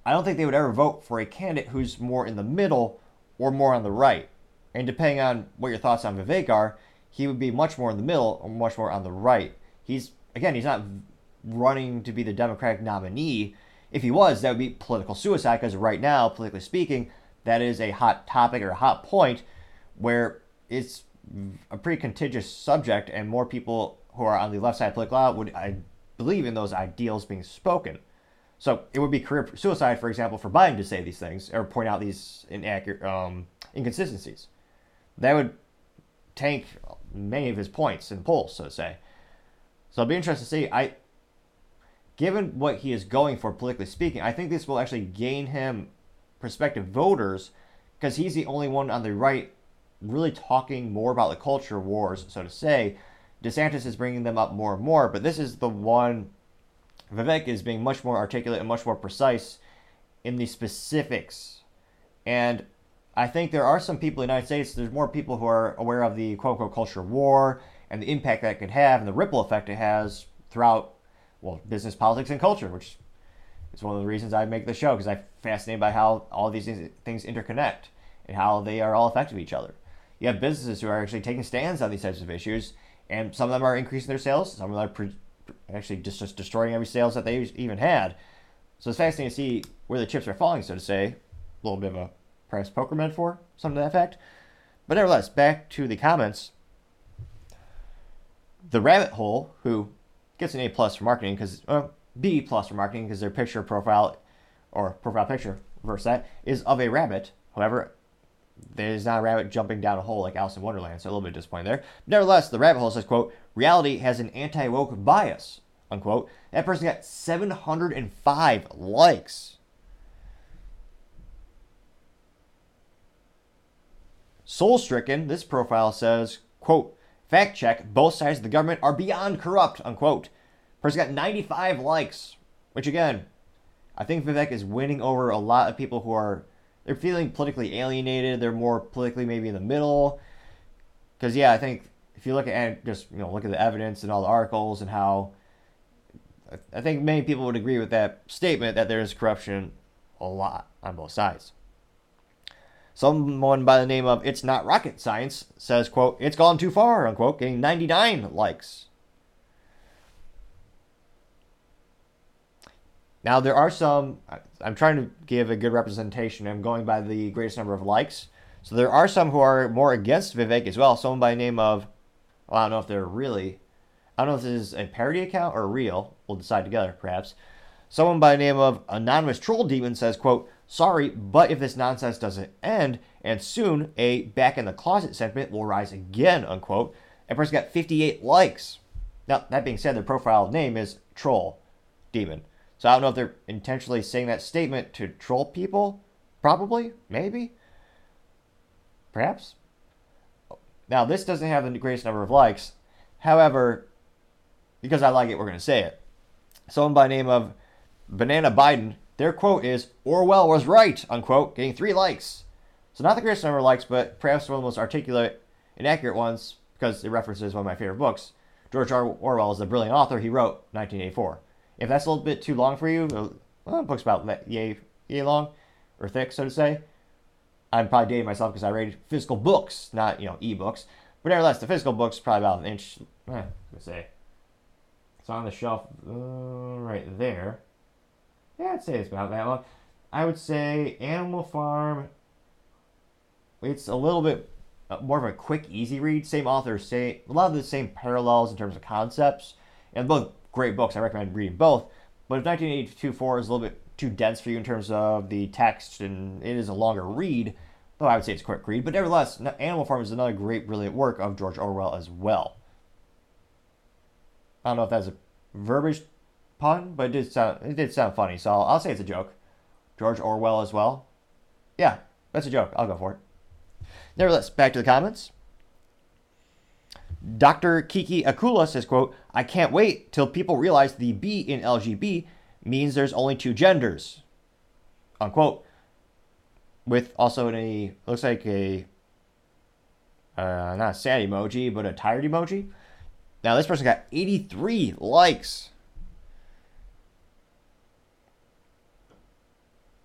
I don't think they would ever vote for a candidate who's more in the middle or more on the right. And depending on what your thoughts on Vivek are, he would be much more in the middle or much more on the right. He's again, he's not running to be the Democratic nominee. If he was, that would be political suicide because right now, politically speaking, that is a hot topic or a hot point where it's a pretty contentious subject, and more people who are on the left side of political would, I believe, in those ideals being spoken. So it would be career suicide, for example, for Biden to say these things or point out these inaccurate um, inconsistencies. That would tank many of his points in polls, so to say. So I'll be interested to see. I, given what he is going for politically speaking, I think this will actually gain him prospective voters because he's the only one on the right really talking more about the culture wars, so to say. DeSantis is bringing them up more and more, but this is the one. Vivek is being much more articulate and much more precise in the specifics. And I think there are some people in the United States, there's more people who are aware of the quote unquote culture war and the impact that it could have and the ripple effect it has throughout, well, business, politics, and culture, which is one of the reasons I make the show because I'm fascinated by how all these things interconnect and how they are all affected each other you have businesses who are actually taking stands on these types of issues, and some of them are increasing their sales. Some of them are pre- actually just, just destroying every sales that they even had. So it's fascinating to see where the chips are falling, so to say. A little bit of a press poker metaphor, something to that effect. But nevertheless, back to the comments. The rabbit hole, who gets an A plus for marketing because B plus for marketing because their picture profile or profile picture versus that is of a rabbit. However, there's not a rabbit jumping down a hole like Alice in Wonderland, so a little bit disappointed there. Nevertheless, the rabbit hole says, quote, reality has an anti-woke bias, unquote. That person got 705 likes. Soul stricken, this profile says, quote, fact check, both sides of the government are beyond corrupt, unquote. Person got 95 likes, which again, I think Vivek is winning over a lot of people who are they're feeling politically alienated. They're more politically maybe in the middle. Because yeah, I think if you look at just you know look at the evidence and all the articles and how I think many people would agree with that statement that there is corruption a lot on both sides. Someone by the name of It's Not Rocket Science says, quote, It's gone too far, unquote, getting 99 likes. Now, there are some, I'm trying to give a good representation. I'm going by the greatest number of likes. So there are some who are more against Vivek as well. Someone by the name of, well, I don't know if they're really, I don't know if this is a parody account or real. We'll decide together, perhaps. Someone by the name of Anonymous Troll Demon says, quote, Sorry, but if this nonsense doesn't end, and soon a back in the closet sentiment will rise again, unquote. And person got 58 likes. Now, that being said, their profile name is Troll Demon. So I don't know if they're intentionally saying that statement to troll people. Probably, maybe, perhaps. Now this doesn't have the greatest number of likes. However, because I like it, we're going to say it. Someone by name of Banana Biden, their quote is "Orwell was right," unquote, getting three likes. So not the greatest number of likes, but perhaps one of the most articulate and accurate ones because it references one of my favorite books. George R. Orwell is a brilliant author. He wrote 1984. If that's a little bit too long for you, well, the book's about yay, yay long or thick, so to say. I'm probably dating myself because I read physical books, not you know ebooks. But nevertheless, the physical book's probably about an inch. Eh, gonna say. It's on the shelf uh, right there. Yeah, I'd say it's about that long. I would say Animal Farm. It's a little bit uh, more of a quick, easy read. Same author, say a lot of the same parallels in terms of concepts, and both great books. I recommend reading both. But if 1982 4 is a little bit too dense for you in terms of the text, and it is a longer read, though I would say it's a quick read. But nevertheless, Animal Farm is another great, brilliant work of George Orwell as well. I don't know if that's a verbiage pun, but it did sound it did sound funny, so I'll, I'll say it's a joke. George Orwell as well. Yeah, that's a joke. I'll go for it. Nevertheless, back to the comments. Dr. Kiki Akula says, quote, I can't wait till people realize the B in LGB means there's only two genders. Unquote. With also a, looks like a, uh, not a sad emoji, but a tired emoji. Now, this person got 83 likes.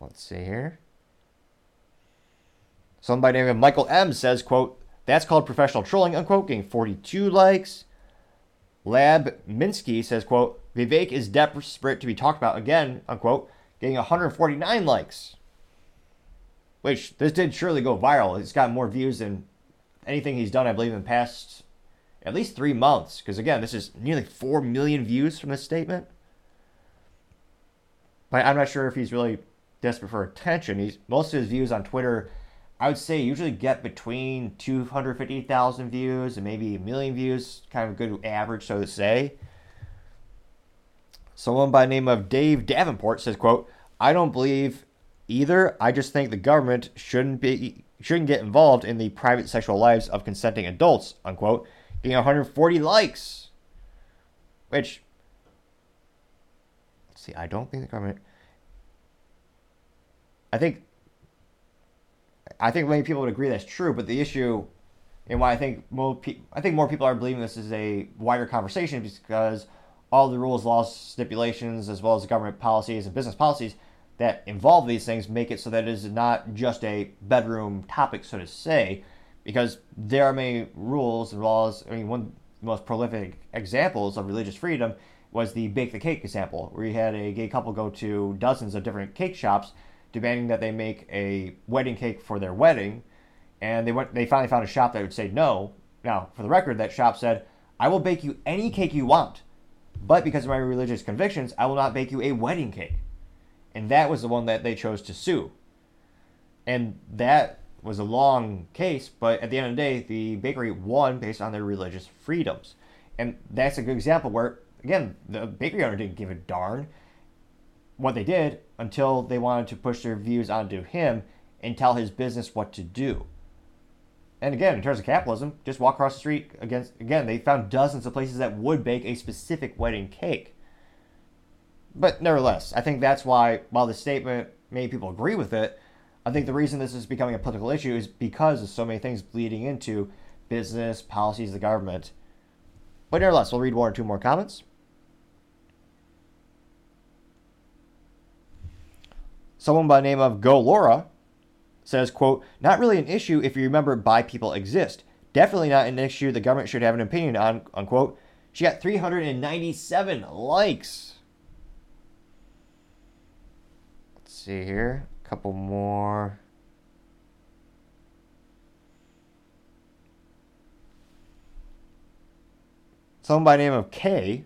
Let's see here. Somebody by the name of Michael M says, quote, that's called professional trolling, unquote, getting 42 likes. Lab Minsky says, quote, Vivek is desperate to be talked about again, unquote, getting 149 likes. Which, this did surely go viral. It's got more views than anything he's done, I believe, in the past at least three months. Because, again, this is nearly 4 million views from this statement. But I'm not sure if he's really desperate for attention. He's Most of his views on Twitter I would say usually get between 250,000 views and maybe a million views, kind of a good average, so to say. Someone by the name of Dave Davenport says, quote, I don't believe either. I just think the government shouldn't be shouldn't get involved in the private sexual lives of consenting adults, unquote. Getting 140 likes. Which let's see, I don't think the government I think I think many people would agree that's true, but the issue and why I think more pe- I think more people are believing this is a wider conversation because all the rules, laws, stipulations, as well as government policies and business policies that involve these things make it so that it is not just a bedroom topic, so to say, because there are many rules and laws. I mean, one of the most prolific examples of religious freedom was the bake the cake example, where you had a gay couple go to dozens of different cake shops demanding that they make a wedding cake for their wedding, and they went. They finally found a shop that would say no. Now, for the record, that shop said, "I will bake you any cake you want, but because of my religious convictions, I will not bake you a wedding cake." And that was the one that they chose to sue. And that was a long case, but at the end of the day, the bakery won based on their religious freedoms. And that's a good example where, again, the bakery owner didn't give a darn what they did until they wanted to push their views onto him and tell his business what to do. And again, in terms of capitalism, just walk across the street against again, they found dozens of places that would bake a specific wedding cake. But nevertheless, I think that's why while the statement many people agree with it, I think the reason this is becoming a political issue is because of so many things bleeding into business, policies, of the government. But nevertheless, we'll read one or two more comments. Someone by the name of Go Laura says, quote, not really an issue if you remember bi people exist. Definitely not an issue the government should have an opinion on, unquote. She got 397 likes. Let's see here. A couple more. Someone by the name of K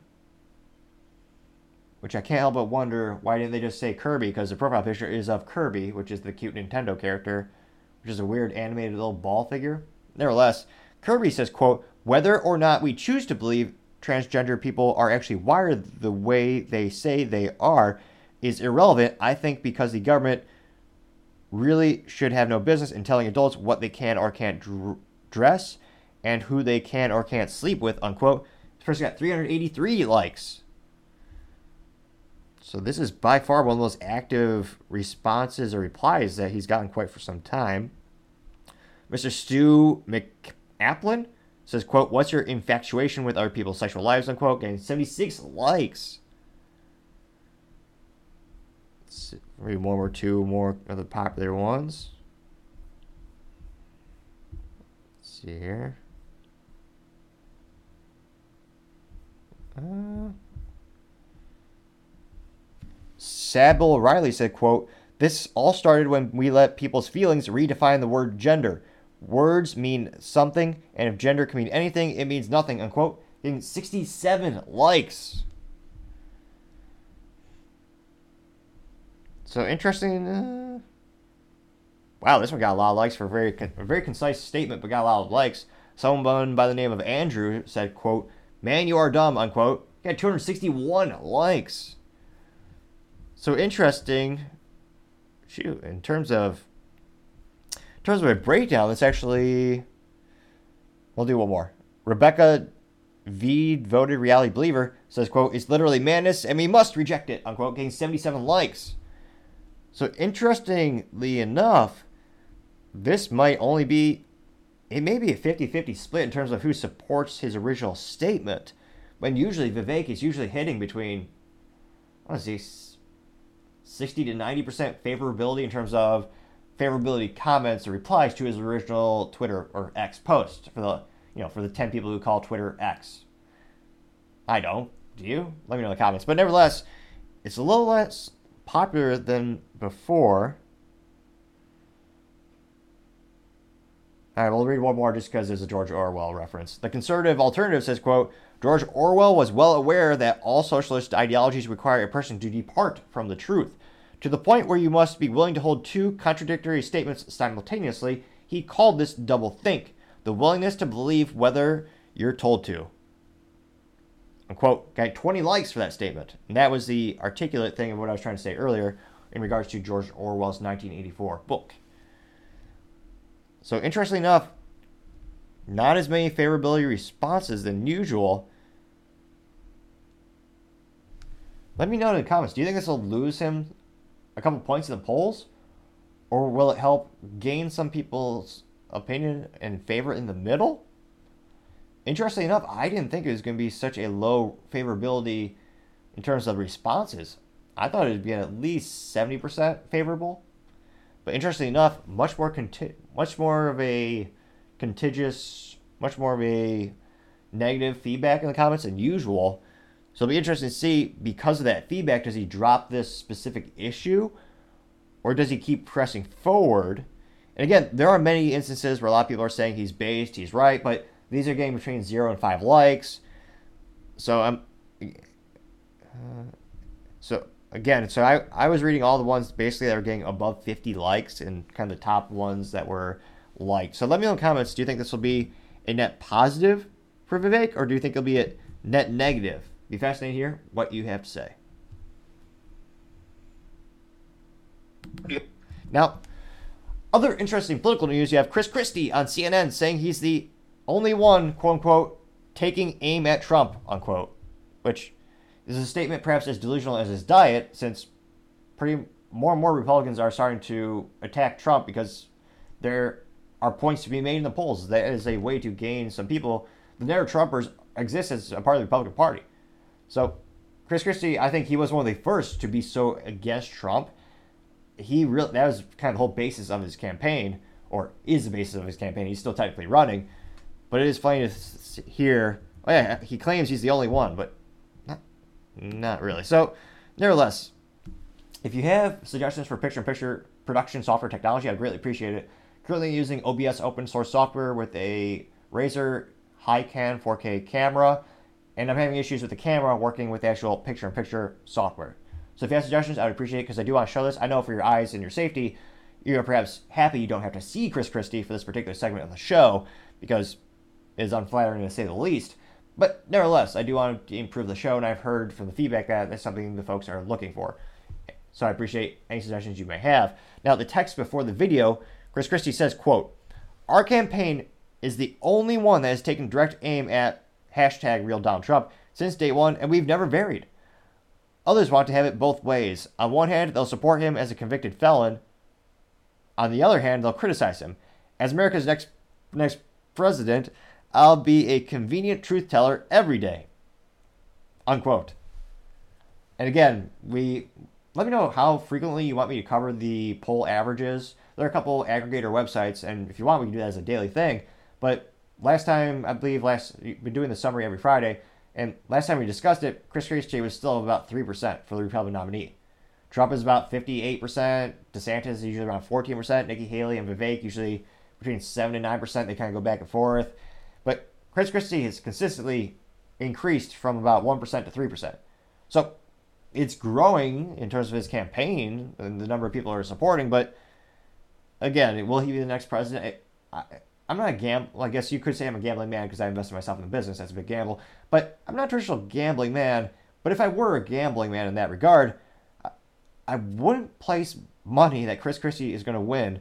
which I can't help but wonder why didn't they just say Kirby? Because the profile picture is of Kirby, which is the cute Nintendo character, which is a weird animated little ball figure. Nevertheless, Kirby says, quote, whether or not we choose to believe transgender people are actually wired the way they say they are is irrelevant, I think, because the government really should have no business in telling adults what they can or can't dr- dress and who they can or can't sleep with, unquote. This person got 383 likes. So this is by far one of the most active responses or replies that he's gotten quite for some time. Mr. Stu McAplin says, quote, what's your infatuation with other people's sexual lives, unquote, and 76 likes. Let's read one or two more of the popular ones. Let's see here. Uh... Sabil Riley said, quote, This all started when we let people's feelings redefine the word gender. Words mean something, and if gender can mean anything, it means nothing, unquote. Getting 67 likes. So interesting. Uh, wow, this one got a lot of likes for a very, a very concise statement, but got a lot of likes. Someone by the name of Andrew said, quote, Man, you are dumb, unquote. Got 261 likes. So interesting. Shoot, in terms of in terms of a breakdown, it's actually we'll do one more. Rebecca V voted reality believer says, quote, it's literally madness and we must reject it, unquote, getting 77 likes. So interestingly enough, this might only be it may be a 50-50 split in terms of who supports his original statement. When usually Vivek is usually hitting between I want to say 60 to 90% favorability in terms of favorability comments or replies to his original Twitter or X post for the you know for the 10 people who call Twitter X. I don't. Do you? Let me know in the comments. But nevertheless, it's a little less popular than before. All right, we'll read one more just because there's a George Orwell reference. The conservative alternative says, quote, George Orwell was well aware that all socialist ideologies require a person to depart from the truth. To the point where you must be willing to hold two contradictory statements simultaneously, he called this double think, the willingness to believe whether you're told to. Unquote. Got 20 likes for that statement. And that was the articulate thing of what I was trying to say earlier in regards to George Orwell's 1984 book. So, interestingly enough, not as many favorability responses than usual. Let me know in the comments. Do you think this will lose him a couple points in the polls? Or will it help gain some people's opinion and favor in the middle? Interestingly enough, I didn't think it was going to be such a low favorability in terms of responses. I thought it would be at least 70% favorable. But interestingly enough, much more conti- much more of a contiguous, much more of a negative feedback in the comments than usual. So it'll be interesting to see because of that feedback, does he drop this specific issue or does he keep pressing forward? And again, there are many instances where a lot of people are saying he's based, he's right, but these are getting between zero and five likes. So I'm. Uh, so again, so I, I was reading all the ones basically that were getting above 50 likes and kind of the top ones that were liked. So let me know in the comments. Do you think this will be a net positive for Vivek, or do you think it'll be a net negative? Be fascinating to hear what you have to say. Now, other interesting political news. You have Chris Christie on CNN saying he's the only one, quote unquote, taking aim at Trump, unquote, which is a statement perhaps as delusional as his diet, since pretty more and more Republicans are starting to attack Trump because there are points to be made in the polls. That is a way to gain some people. The Nero Trumpers exist as a part of the Republican Party. So, Chris Christie, I think he was one of the first to be so against Trump. He really that was kind of the whole basis of his campaign, or is the basis of his campaign. He's still technically running, but it is funny to hear. Oh yeah, he claims he's the only one, but not, not really. So, nevertheless, if you have suggestions for picture-in-picture production software technology, I'd greatly appreciate it. Currently using OBS open source software with a Razer HiCam 4K camera, and I'm having issues with the camera working with the actual picture-in-picture software. So if you have suggestions, I would appreciate it because I do want to show this. I know for your eyes and your safety, you're perhaps happy you don't have to see Chris Christie for this particular segment of the show because it is unflattering to say the least. But nevertheless, I do want to improve the show, and I've heard from the feedback that that's something the folks are looking for. So I appreciate any suggestions you may have. Now, the text before the video, Chris Christie says, quote, Our campaign is the only one that has taken direct aim at hashtag real Donald Trump since day one, and we've never varied. Others want to have it both ways. On one hand, they'll support him as a convicted felon. On the other hand, they'll criticize him. As America's next next president, I'll be a convenient truth teller every day. Unquote. And again, we let me know how frequently you want me to cover the poll averages. There are a couple aggregator websites, and if you want, we can do that as a daily thing. But last time, I believe last, you've been doing the summary every Friday, And last time we discussed it, Chris Christie was still about 3% for the Republican nominee. Trump is about 58%. DeSantis is usually around 14%. Nikki Haley and Vivek usually between 7 and 9%. They kind of go back and forth. But Chris Christie has consistently increased from about 1% to 3%. So it's growing in terms of his campaign and the number of people are supporting. But again, will he be the next president? I, I'm not a gamble. I guess you could say I'm a gambling man because I invested myself in the business. That's a big gamble. But I'm not a traditional gambling man. But if I were a gambling man in that regard, I, I wouldn't place money that Chris Christie is going to win.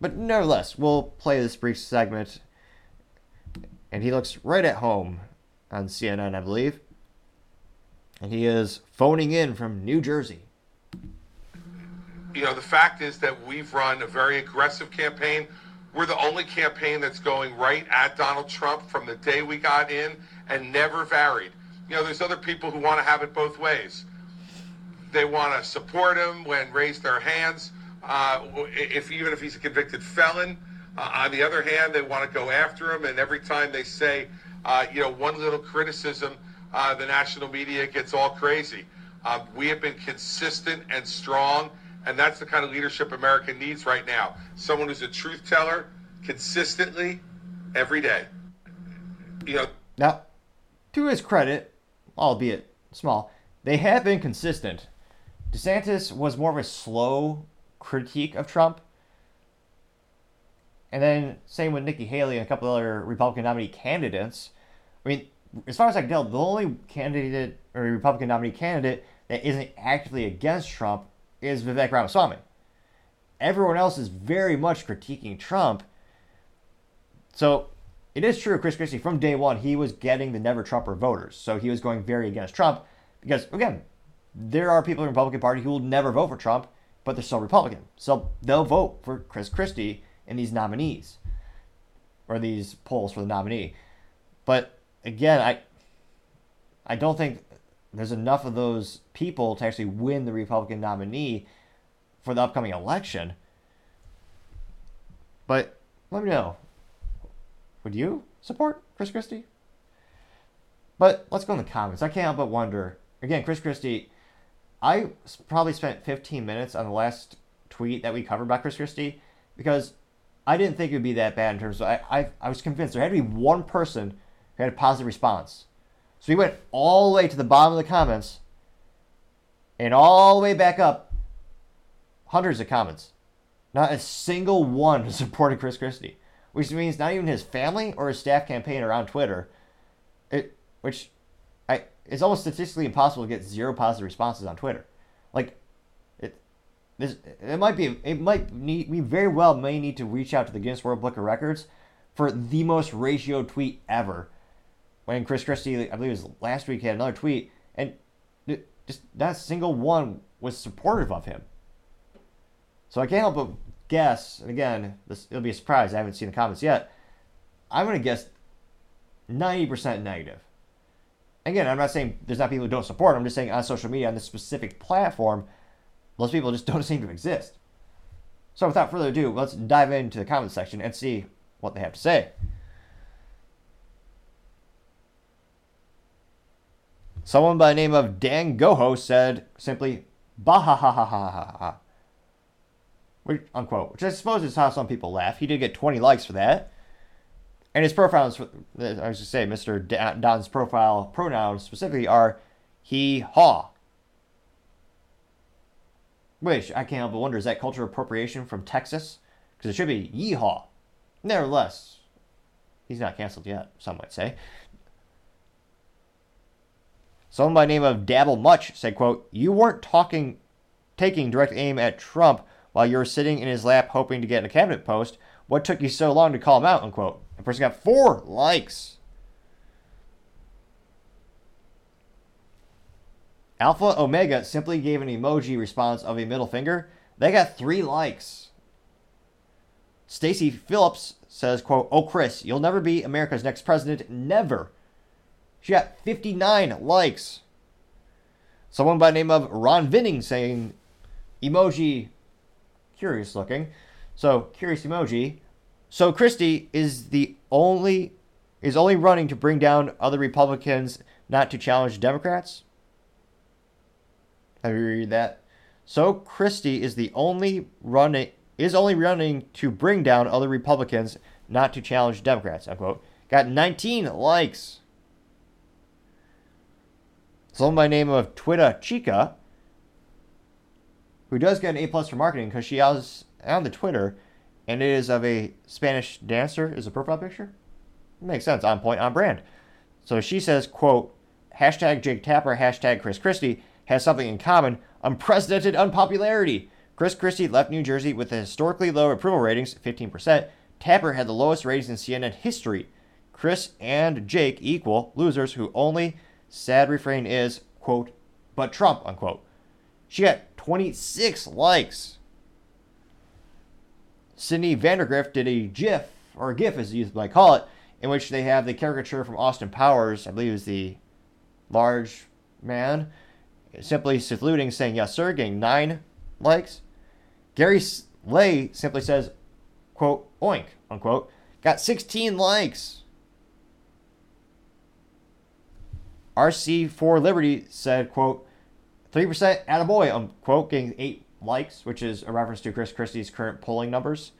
But nevertheless, we'll play this brief segment. And he looks right at home on CNN, I believe. And he is phoning in from New Jersey. You know, the fact is that we've run a very aggressive campaign. We're the only campaign that's going right at Donald Trump from the day we got in and never varied. You know, there's other people who want to have it both ways. They want to support him when raise their hands, uh, if even if he's a convicted felon. Uh, on the other hand, they want to go after him, and every time they say, uh, you know, one little criticism, uh, the national media gets all crazy. Uh, we have been consistent and strong, and that's the kind of leadership America needs right now. Someone who's a truth teller consistently every day. You know. Now, to his credit, albeit small, they have been consistent. DeSantis was more of a slow critique of Trump. And then same with Nikki Haley and a couple other Republican nominee candidates. I mean, as far as I can tell, the only candidate or Republican nominee candidate that isn't actively against Trump is Vivek Ramaswamy. Everyone else is very much critiquing Trump. So it is true, Chris Christie, from day one, he was getting the never Trumper voters. So he was going very against Trump because, again, there are people in the Republican Party who will never vote for Trump, but they're still Republican. So they'll vote for Chris Christie in these nominees or these polls for the nominee. But again, I I don't think there's enough of those people to actually win the Republican nominee for the upcoming election. But let me know. Would you support Chris Christie? But let's go in the comments. I can't help but wonder. Again, Chris Christie, I probably spent 15 minutes on the last tweet that we covered about Chris Christie because I didn't think it would be that bad in terms of I, I, I was convinced there had to be one person who had a positive response. So he went all the way to the bottom of the comments and all the way back up, hundreds of comments. Not a single one *laughs* supported Chris Christie, which means not even his family or his staff campaign around Twitter, it, which I, it's almost statistically impossible to get zero positive responses on Twitter. Like, it, this, it might be, it might need, we very well may need to reach out to the Guinness World Book of Records for the most ratio tweet ever when Chris Christie, I believe it was last week, had another tweet, and just not a single one was supportive of him. So I can't help but guess, and again, this it'll be a surprise. I haven't seen the comments yet. I'm gonna guess 90% negative. Again, I'm not saying there's not people who don't support. I'm just saying on social media, on this specific platform, most people just *laughs* don't seem to exist. So without further ado, let's dive into the comment section and see what they have to say. Someone by the name of Dan Goho said simply, bah ha ha ha ha ha ha. Which, unquote. Which I suppose is how some people laugh. He did get 20 likes for that. And his profiles, I was to say, Mr. Don's profile pronouns specifically are he, haw. Which I can't help but wonder is that cultural appropriation from Texas? Because it should be yeehaw. Nevertheless, he's not canceled yet, some might say. Someone by the name of Dabble Much said, quote, You weren't talking taking direct aim at Trump while you were sitting in his lap hoping to get a cabinet post. What took you so long to call him out? Unquote. The person got four likes. Alpha Omega simply gave an emoji response of a middle finger. They got three likes. Stacy Phillips says, quote, Oh Chris, you'll never be America's next president. Never. She got 59 likes. Someone by the name of Ron Vinning saying, emoji, curious looking. So, curious emoji. So, Christie is the only is only running to bring down other Republicans not to challenge Democrats. Have you read that. So Christie is the only running is only running to bring down other Republicans, not to challenge Democrats. Unquote. Got 19 likes. Someone by name of Twitter Chica, who does get an A plus for marketing because she has on the Twitter, and it is of a Spanish dancer. Is a profile picture? makes sense. On point, on brand. So she says, "quote Hashtag Jake Tapper, hashtag Chris Christie has something in common: unprecedented unpopularity." Chris Christie left New Jersey with historically low approval ratings, 15%. Tapper had the lowest ratings in CNN history. Chris and Jake equal losers who only sad refrain is, quote, but Trump, unquote. She got 26 likes. Sydney Vandergrift did a GIF, or a GIF as you might call it, in which they have the caricature from Austin Powers, I believe is the large man, simply saluting, saying yes, sir, getting nine likes. Gary Lay simply says, quote, oink, unquote, got 16 likes. RC4 Liberty said, quote, 3% attaboy, unquote, getting 8 likes, which is a reference to Chris Christie's current polling numbers.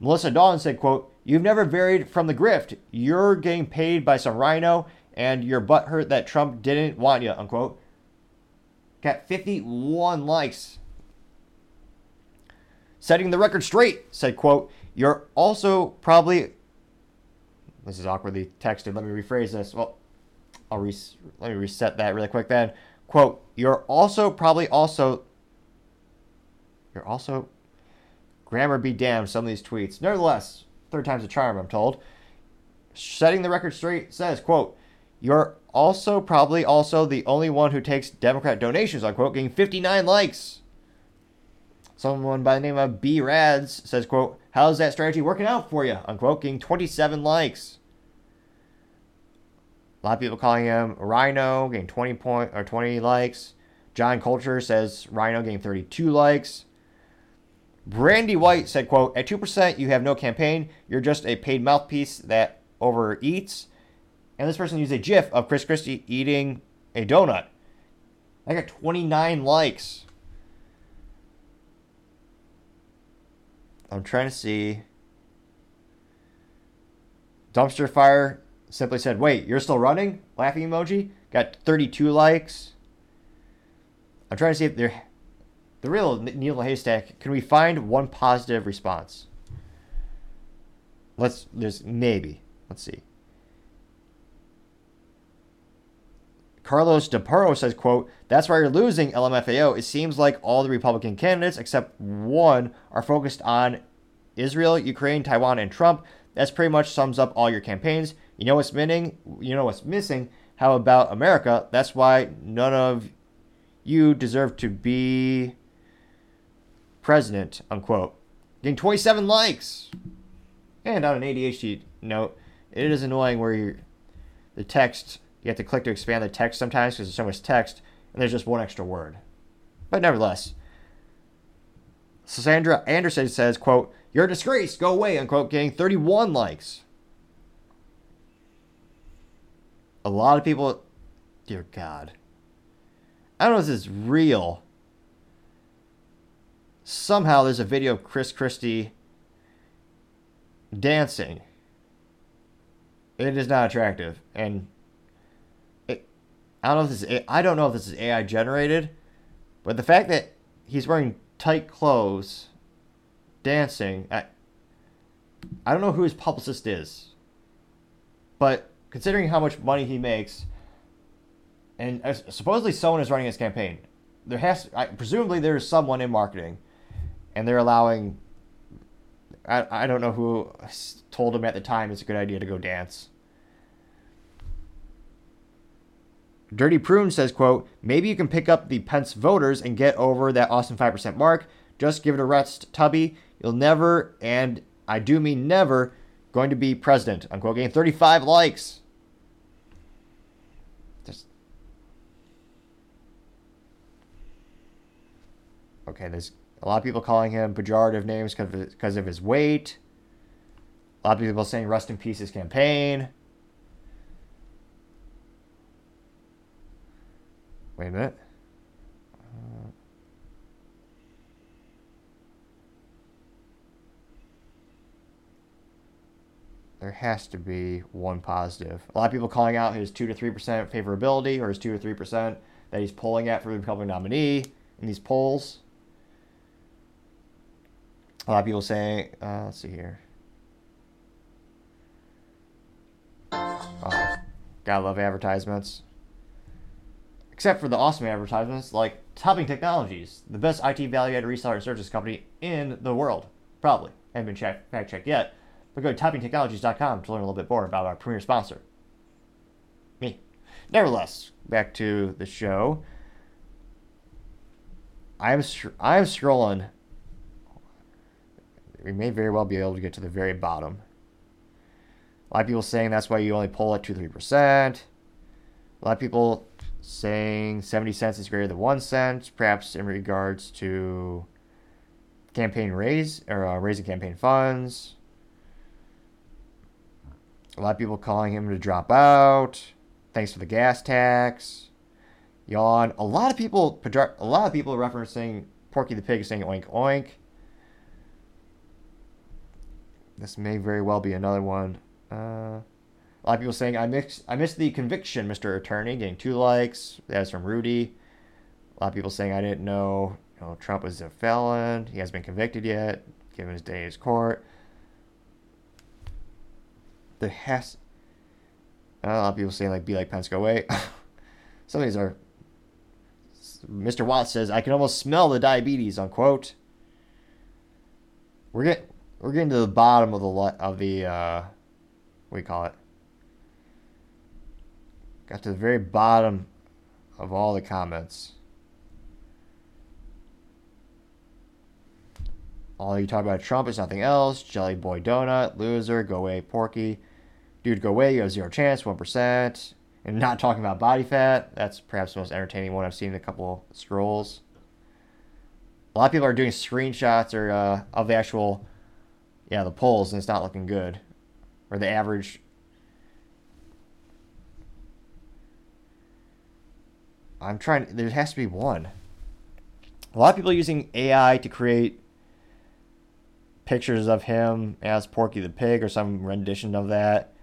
Melissa Dawn said, quote, You've never varied from the grift. You're getting paid by some rhino, and you're butthurt that Trump didn't want you, unquote. Got 51 likes. Setting the record straight, said, quote, You're also probably. This is awkwardly texted. Let me rephrase this. Well, I'll let me reset that really quick then. Quote, You're also probably also. You're also. Grammar be damned, some of these tweets. Nevertheless, third time's a charm, I'm told. Setting the record straight says, quote, You're also probably also the only one who takes Democrat donations, unquote, getting 59 likes. Someone by the name of B Rads says, quote, How's that strategy working out for you? Unquote, getting 27 likes. A lot of people calling him Rhino, getting 20 point or 20 likes. John Culture says Rhino getting 32 likes. Brandy White said, quote, At 2%, you have no campaign. You're just a paid mouthpiece that overeats. And this person used a GIF of Chris Christie eating a donut. I got 29 likes. I'm trying to see. Dumpster Fire simply said, Wait, you're still running? Laughing emoji. Got 32 likes. I'm trying to see if the real needle haystack. Can we find one positive response? Let's there's maybe. Let's see. Carlos DeParo says, quote, That's why you're losing LMFAO. It seems like all the Republican candidates, except one, are focused on Israel, Ukraine, Taiwan, and Trump. That's pretty much sums up all your campaigns. You know what's missing? You know what's missing? How about America? That's why none of you deserve to be president, unquote. Getting 27 likes. And on an ADHD note, it is annoying where you the text, you have to click to expand the text sometimes because there's so much text, and there's just one extra word. But nevertheless, Sandra Anderson says, quote, You're a disgrace, go away, unquote, getting 31 likes. A lot of people, dear God. I don't know if this is real, somehow there's a video of Chris Christie dancing. It is not attractive, and it, I don't know if this is I don't know if this is AI generated, but the fact that he's wearing tight clothes, dancing, I, I don't know who his publicist is, but considering how much money he makes, and supposedly someone is running his campaign, there has I, presumably there is someone in marketing and they're allowing. I, I don't know who told him at the time it's a good idea to go dance. Dirty Prune says, quote, maybe you can pick up the Pence voters and get over that Austin 5% mark. Just give it a rest, Tubby. You'll never, and I do mean never, going to be president. Unquote. Getting 35 likes. Okay, there's a lot of people calling him pejorative names because of his weight. A lot of people saying rest in peace his campaign. Wait a minute. Uh, there has to be one positive. A lot of people calling out his 2 to 3% favorability or his 2 to 3% that he's polling at for the Republican nominee in these polls. A lot of people say, uh, let's see here. Oh, gotta love advertisements. Except for the awesome advertisements like Topping Technologies, the best IT value added reseller and services company in the world. Probably. Haven't been check- fact checked yet. But go to toppingtechnologies.com to learn a little bit more about our premier sponsor. Me. Nevertheless, back to the show. I'm I'm scrolling. We may very well be able to get to the very bottom. A lot of people saying that's why you only pull at two three percent. A lot of people saying seventy cents is greater than one cent, perhaps in regards to campaign raise or uh, raising campaign funds. A lot of people calling him to drop out. Thanks for the gas tax. Yawn. A lot of people. A lot of people referencing Porky the Pig saying oink oink. This may very well be another one. Uh, a lot of people saying I miss I missed the conviction, Mr. Attorney, getting two likes. That's from Rudy. A lot of people saying I didn't know, you know Trump was a felon. He hasn't been convicted yet, given his day in his court. The has a lot of people saying like be like Pence go away. Some of these are Mr. Watts says I can almost smell the diabetes unquote. We're getting we're getting to the bottom of the of the uh, what do call it? Got to the very bottom of all the comments. All you talk about Trump is nothing else. Jelly boy donut, loser, go away, Porky. Dude, go away, you have zero chance, 1%. And not talking about body fat. That's perhaps the most entertaining one I've seen in a couple scrolls. A lot of people are doing screenshots or uh, of the actual, yeah, the polls, and it's not looking good. Or the average. I'm trying. There has to be one. A lot of people using AI to create pictures of him as Porky the Pig or some rendition of that.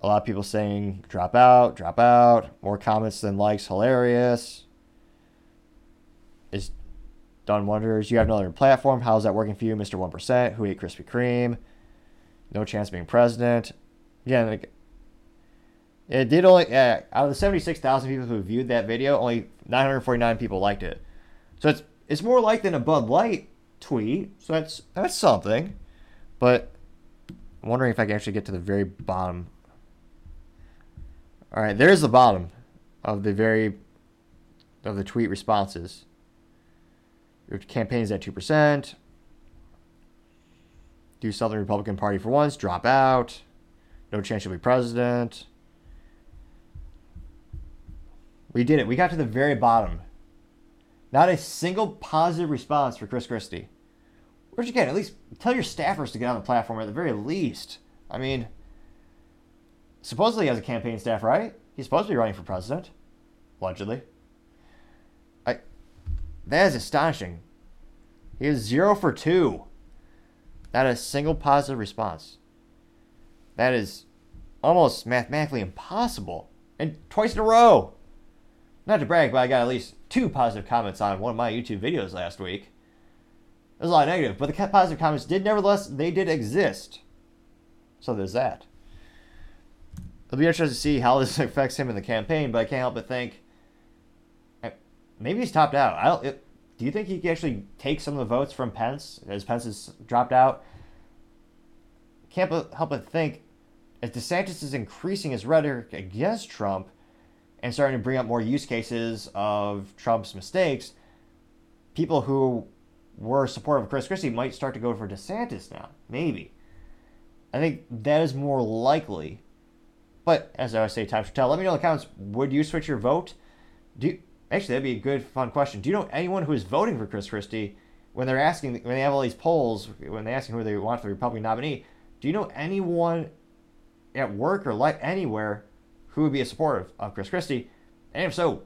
A lot of people saying drop out, drop out. More comments than likes, hilarious. Is done wonders. You have another platform. How's that working for you, Mr. 1%? Who ate Krispy Kreme? No chance of being president. Again, like, it did only, uh, out of the 76,000 people who viewed that video, only 949 people liked it. So it's it's more like than a Bud Light tweet. So that's that's something. But I'm wondering if I can actually get to the very bottom. All right, there's the bottom of the very of the tweet responses. Your campaign is at two percent. Do Southern Republican Party for once. Drop out. No chance you'll be president. We did it. We got to the very bottom. Not a single positive response for Chris Christie. You get? At least tell your staffers to get on the platform at the very least. I mean, supposedly he has a campaign staff, right? He's supposed to be running for president, allegedly. That is astonishing. He is zero for two. Not a single positive response. That is almost mathematically impossible. And twice in a row. Not to brag, but I got at least two positive comments on one of my YouTube videos last week. There's a lot of negative, but the positive comments did nevertheless, they did exist. So there's that. It'll be interesting to see how this *laughs* affects him in the campaign, but I can't help but think maybe he's topped out. I don't. It, do you think he can actually take some of the votes from Pence as Pence has dropped out? Can't help but think as DeSantis is increasing his rhetoric against Trump and starting to bring up more use cases of Trump's mistakes, people who were supportive of Chris Christie might start to go for DeSantis now. Maybe. I think that is more likely. But as I always say, time to tell. Let me know in the comments. Would you switch your vote? Do you, actually that'd be a good fun question. Do you know anyone who is voting for Chris Christie when they're asking when they have all these polls when they're asking who they want for the Republican nominee? Do you know anyone at work or life anywhere who would be a supporter of, of Chris Christie? And if so,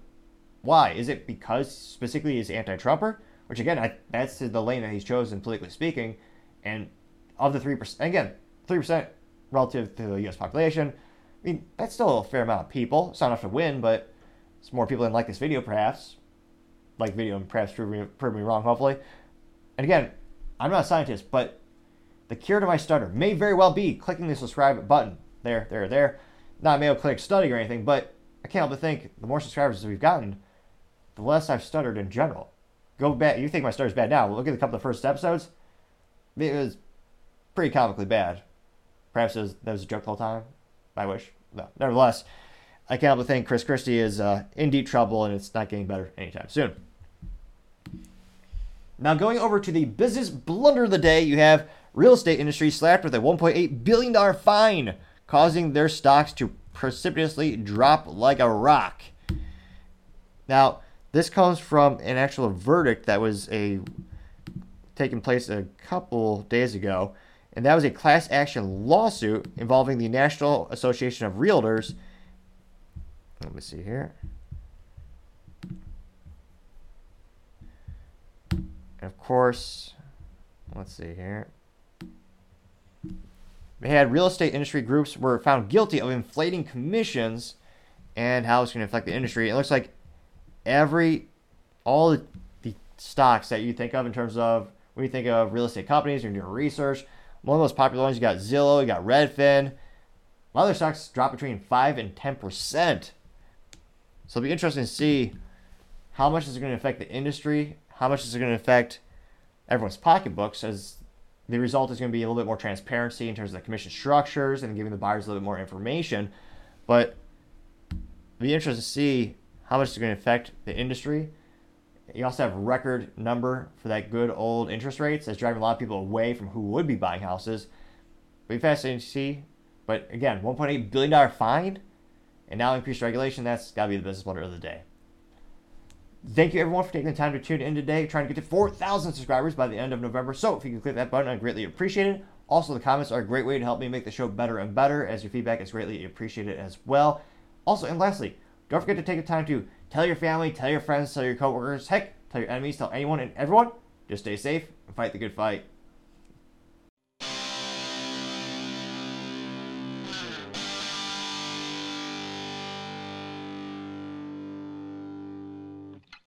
why? Is it because specifically he's anti-Trumper? Which again, I, that's the lane that he's chosen politically speaking. And of the three percent, again, three percent relative to the U.S. population, I mean that's still a fair amount of people. It's not enough to win, but it's more people than like this video, perhaps. Like video, and perhaps prove me, prove me wrong, hopefully. And again, I'm not a scientist, but the cure to my stutter may very well be clicking the subscribe button. There, there, there. Not Mayo Clinic study or anything, but I can't help but think the more subscribers we've gotten, the less I've stuttered in general. Go back. You think my stutter's bad now? Look at a couple of the first episodes. It was pretty comically bad. Perhaps was, that was a joke the whole time. I wish. No. Nevertheless, I can't help but think Chris Christie is uh, in deep trouble and it's not getting better anytime soon. Now, going over to the business blunder of the day, you have real estate industry slapped with a $1.8 billion fine, causing their stocks to precipitously drop like a rock. Now, this comes from an actual verdict that was a taking place a couple days ago, and that was a class action lawsuit involving the National Association of Realtors. Let me see here. And of course, let's see here. They had real estate industry groups were found guilty of inflating commissions and how it's going to affect the industry. It looks like every, all the, the stocks that you think of in terms of when you think of real estate companies, you're doing research. One of the most popular ones, you got Zillow, you got Redfin. A lot of their stocks drop between 5 and 10%. So it'll be interesting to see how much is going to affect the industry, how much is it going to affect everyone's pocketbooks as the result is going to be a little bit more transparency in terms of the commission structures and giving the buyers a little bit more information. But it'll be interesting to see how much it's going to affect the industry. You also have record number for that good old interest rates that's driving a lot of people away from who would be buying houses. It'll be fascinating to see. But again, $1.8 billion fine and now increased regulation, that's got to be the business blunder of the day. Thank you everyone for taking the time to tune in today. Trying to get to 4,000 subscribers by the end of November. So if you can click that button, I'd greatly appreciate it. Also, the comments are a great way to help me make the show better and better, as your feedback is greatly appreciated as well. Also, and lastly, don't forget to take the time to tell your family, tell your friends, tell your coworkers, heck, tell your enemies, tell anyone and everyone. Just stay safe and fight the good fight.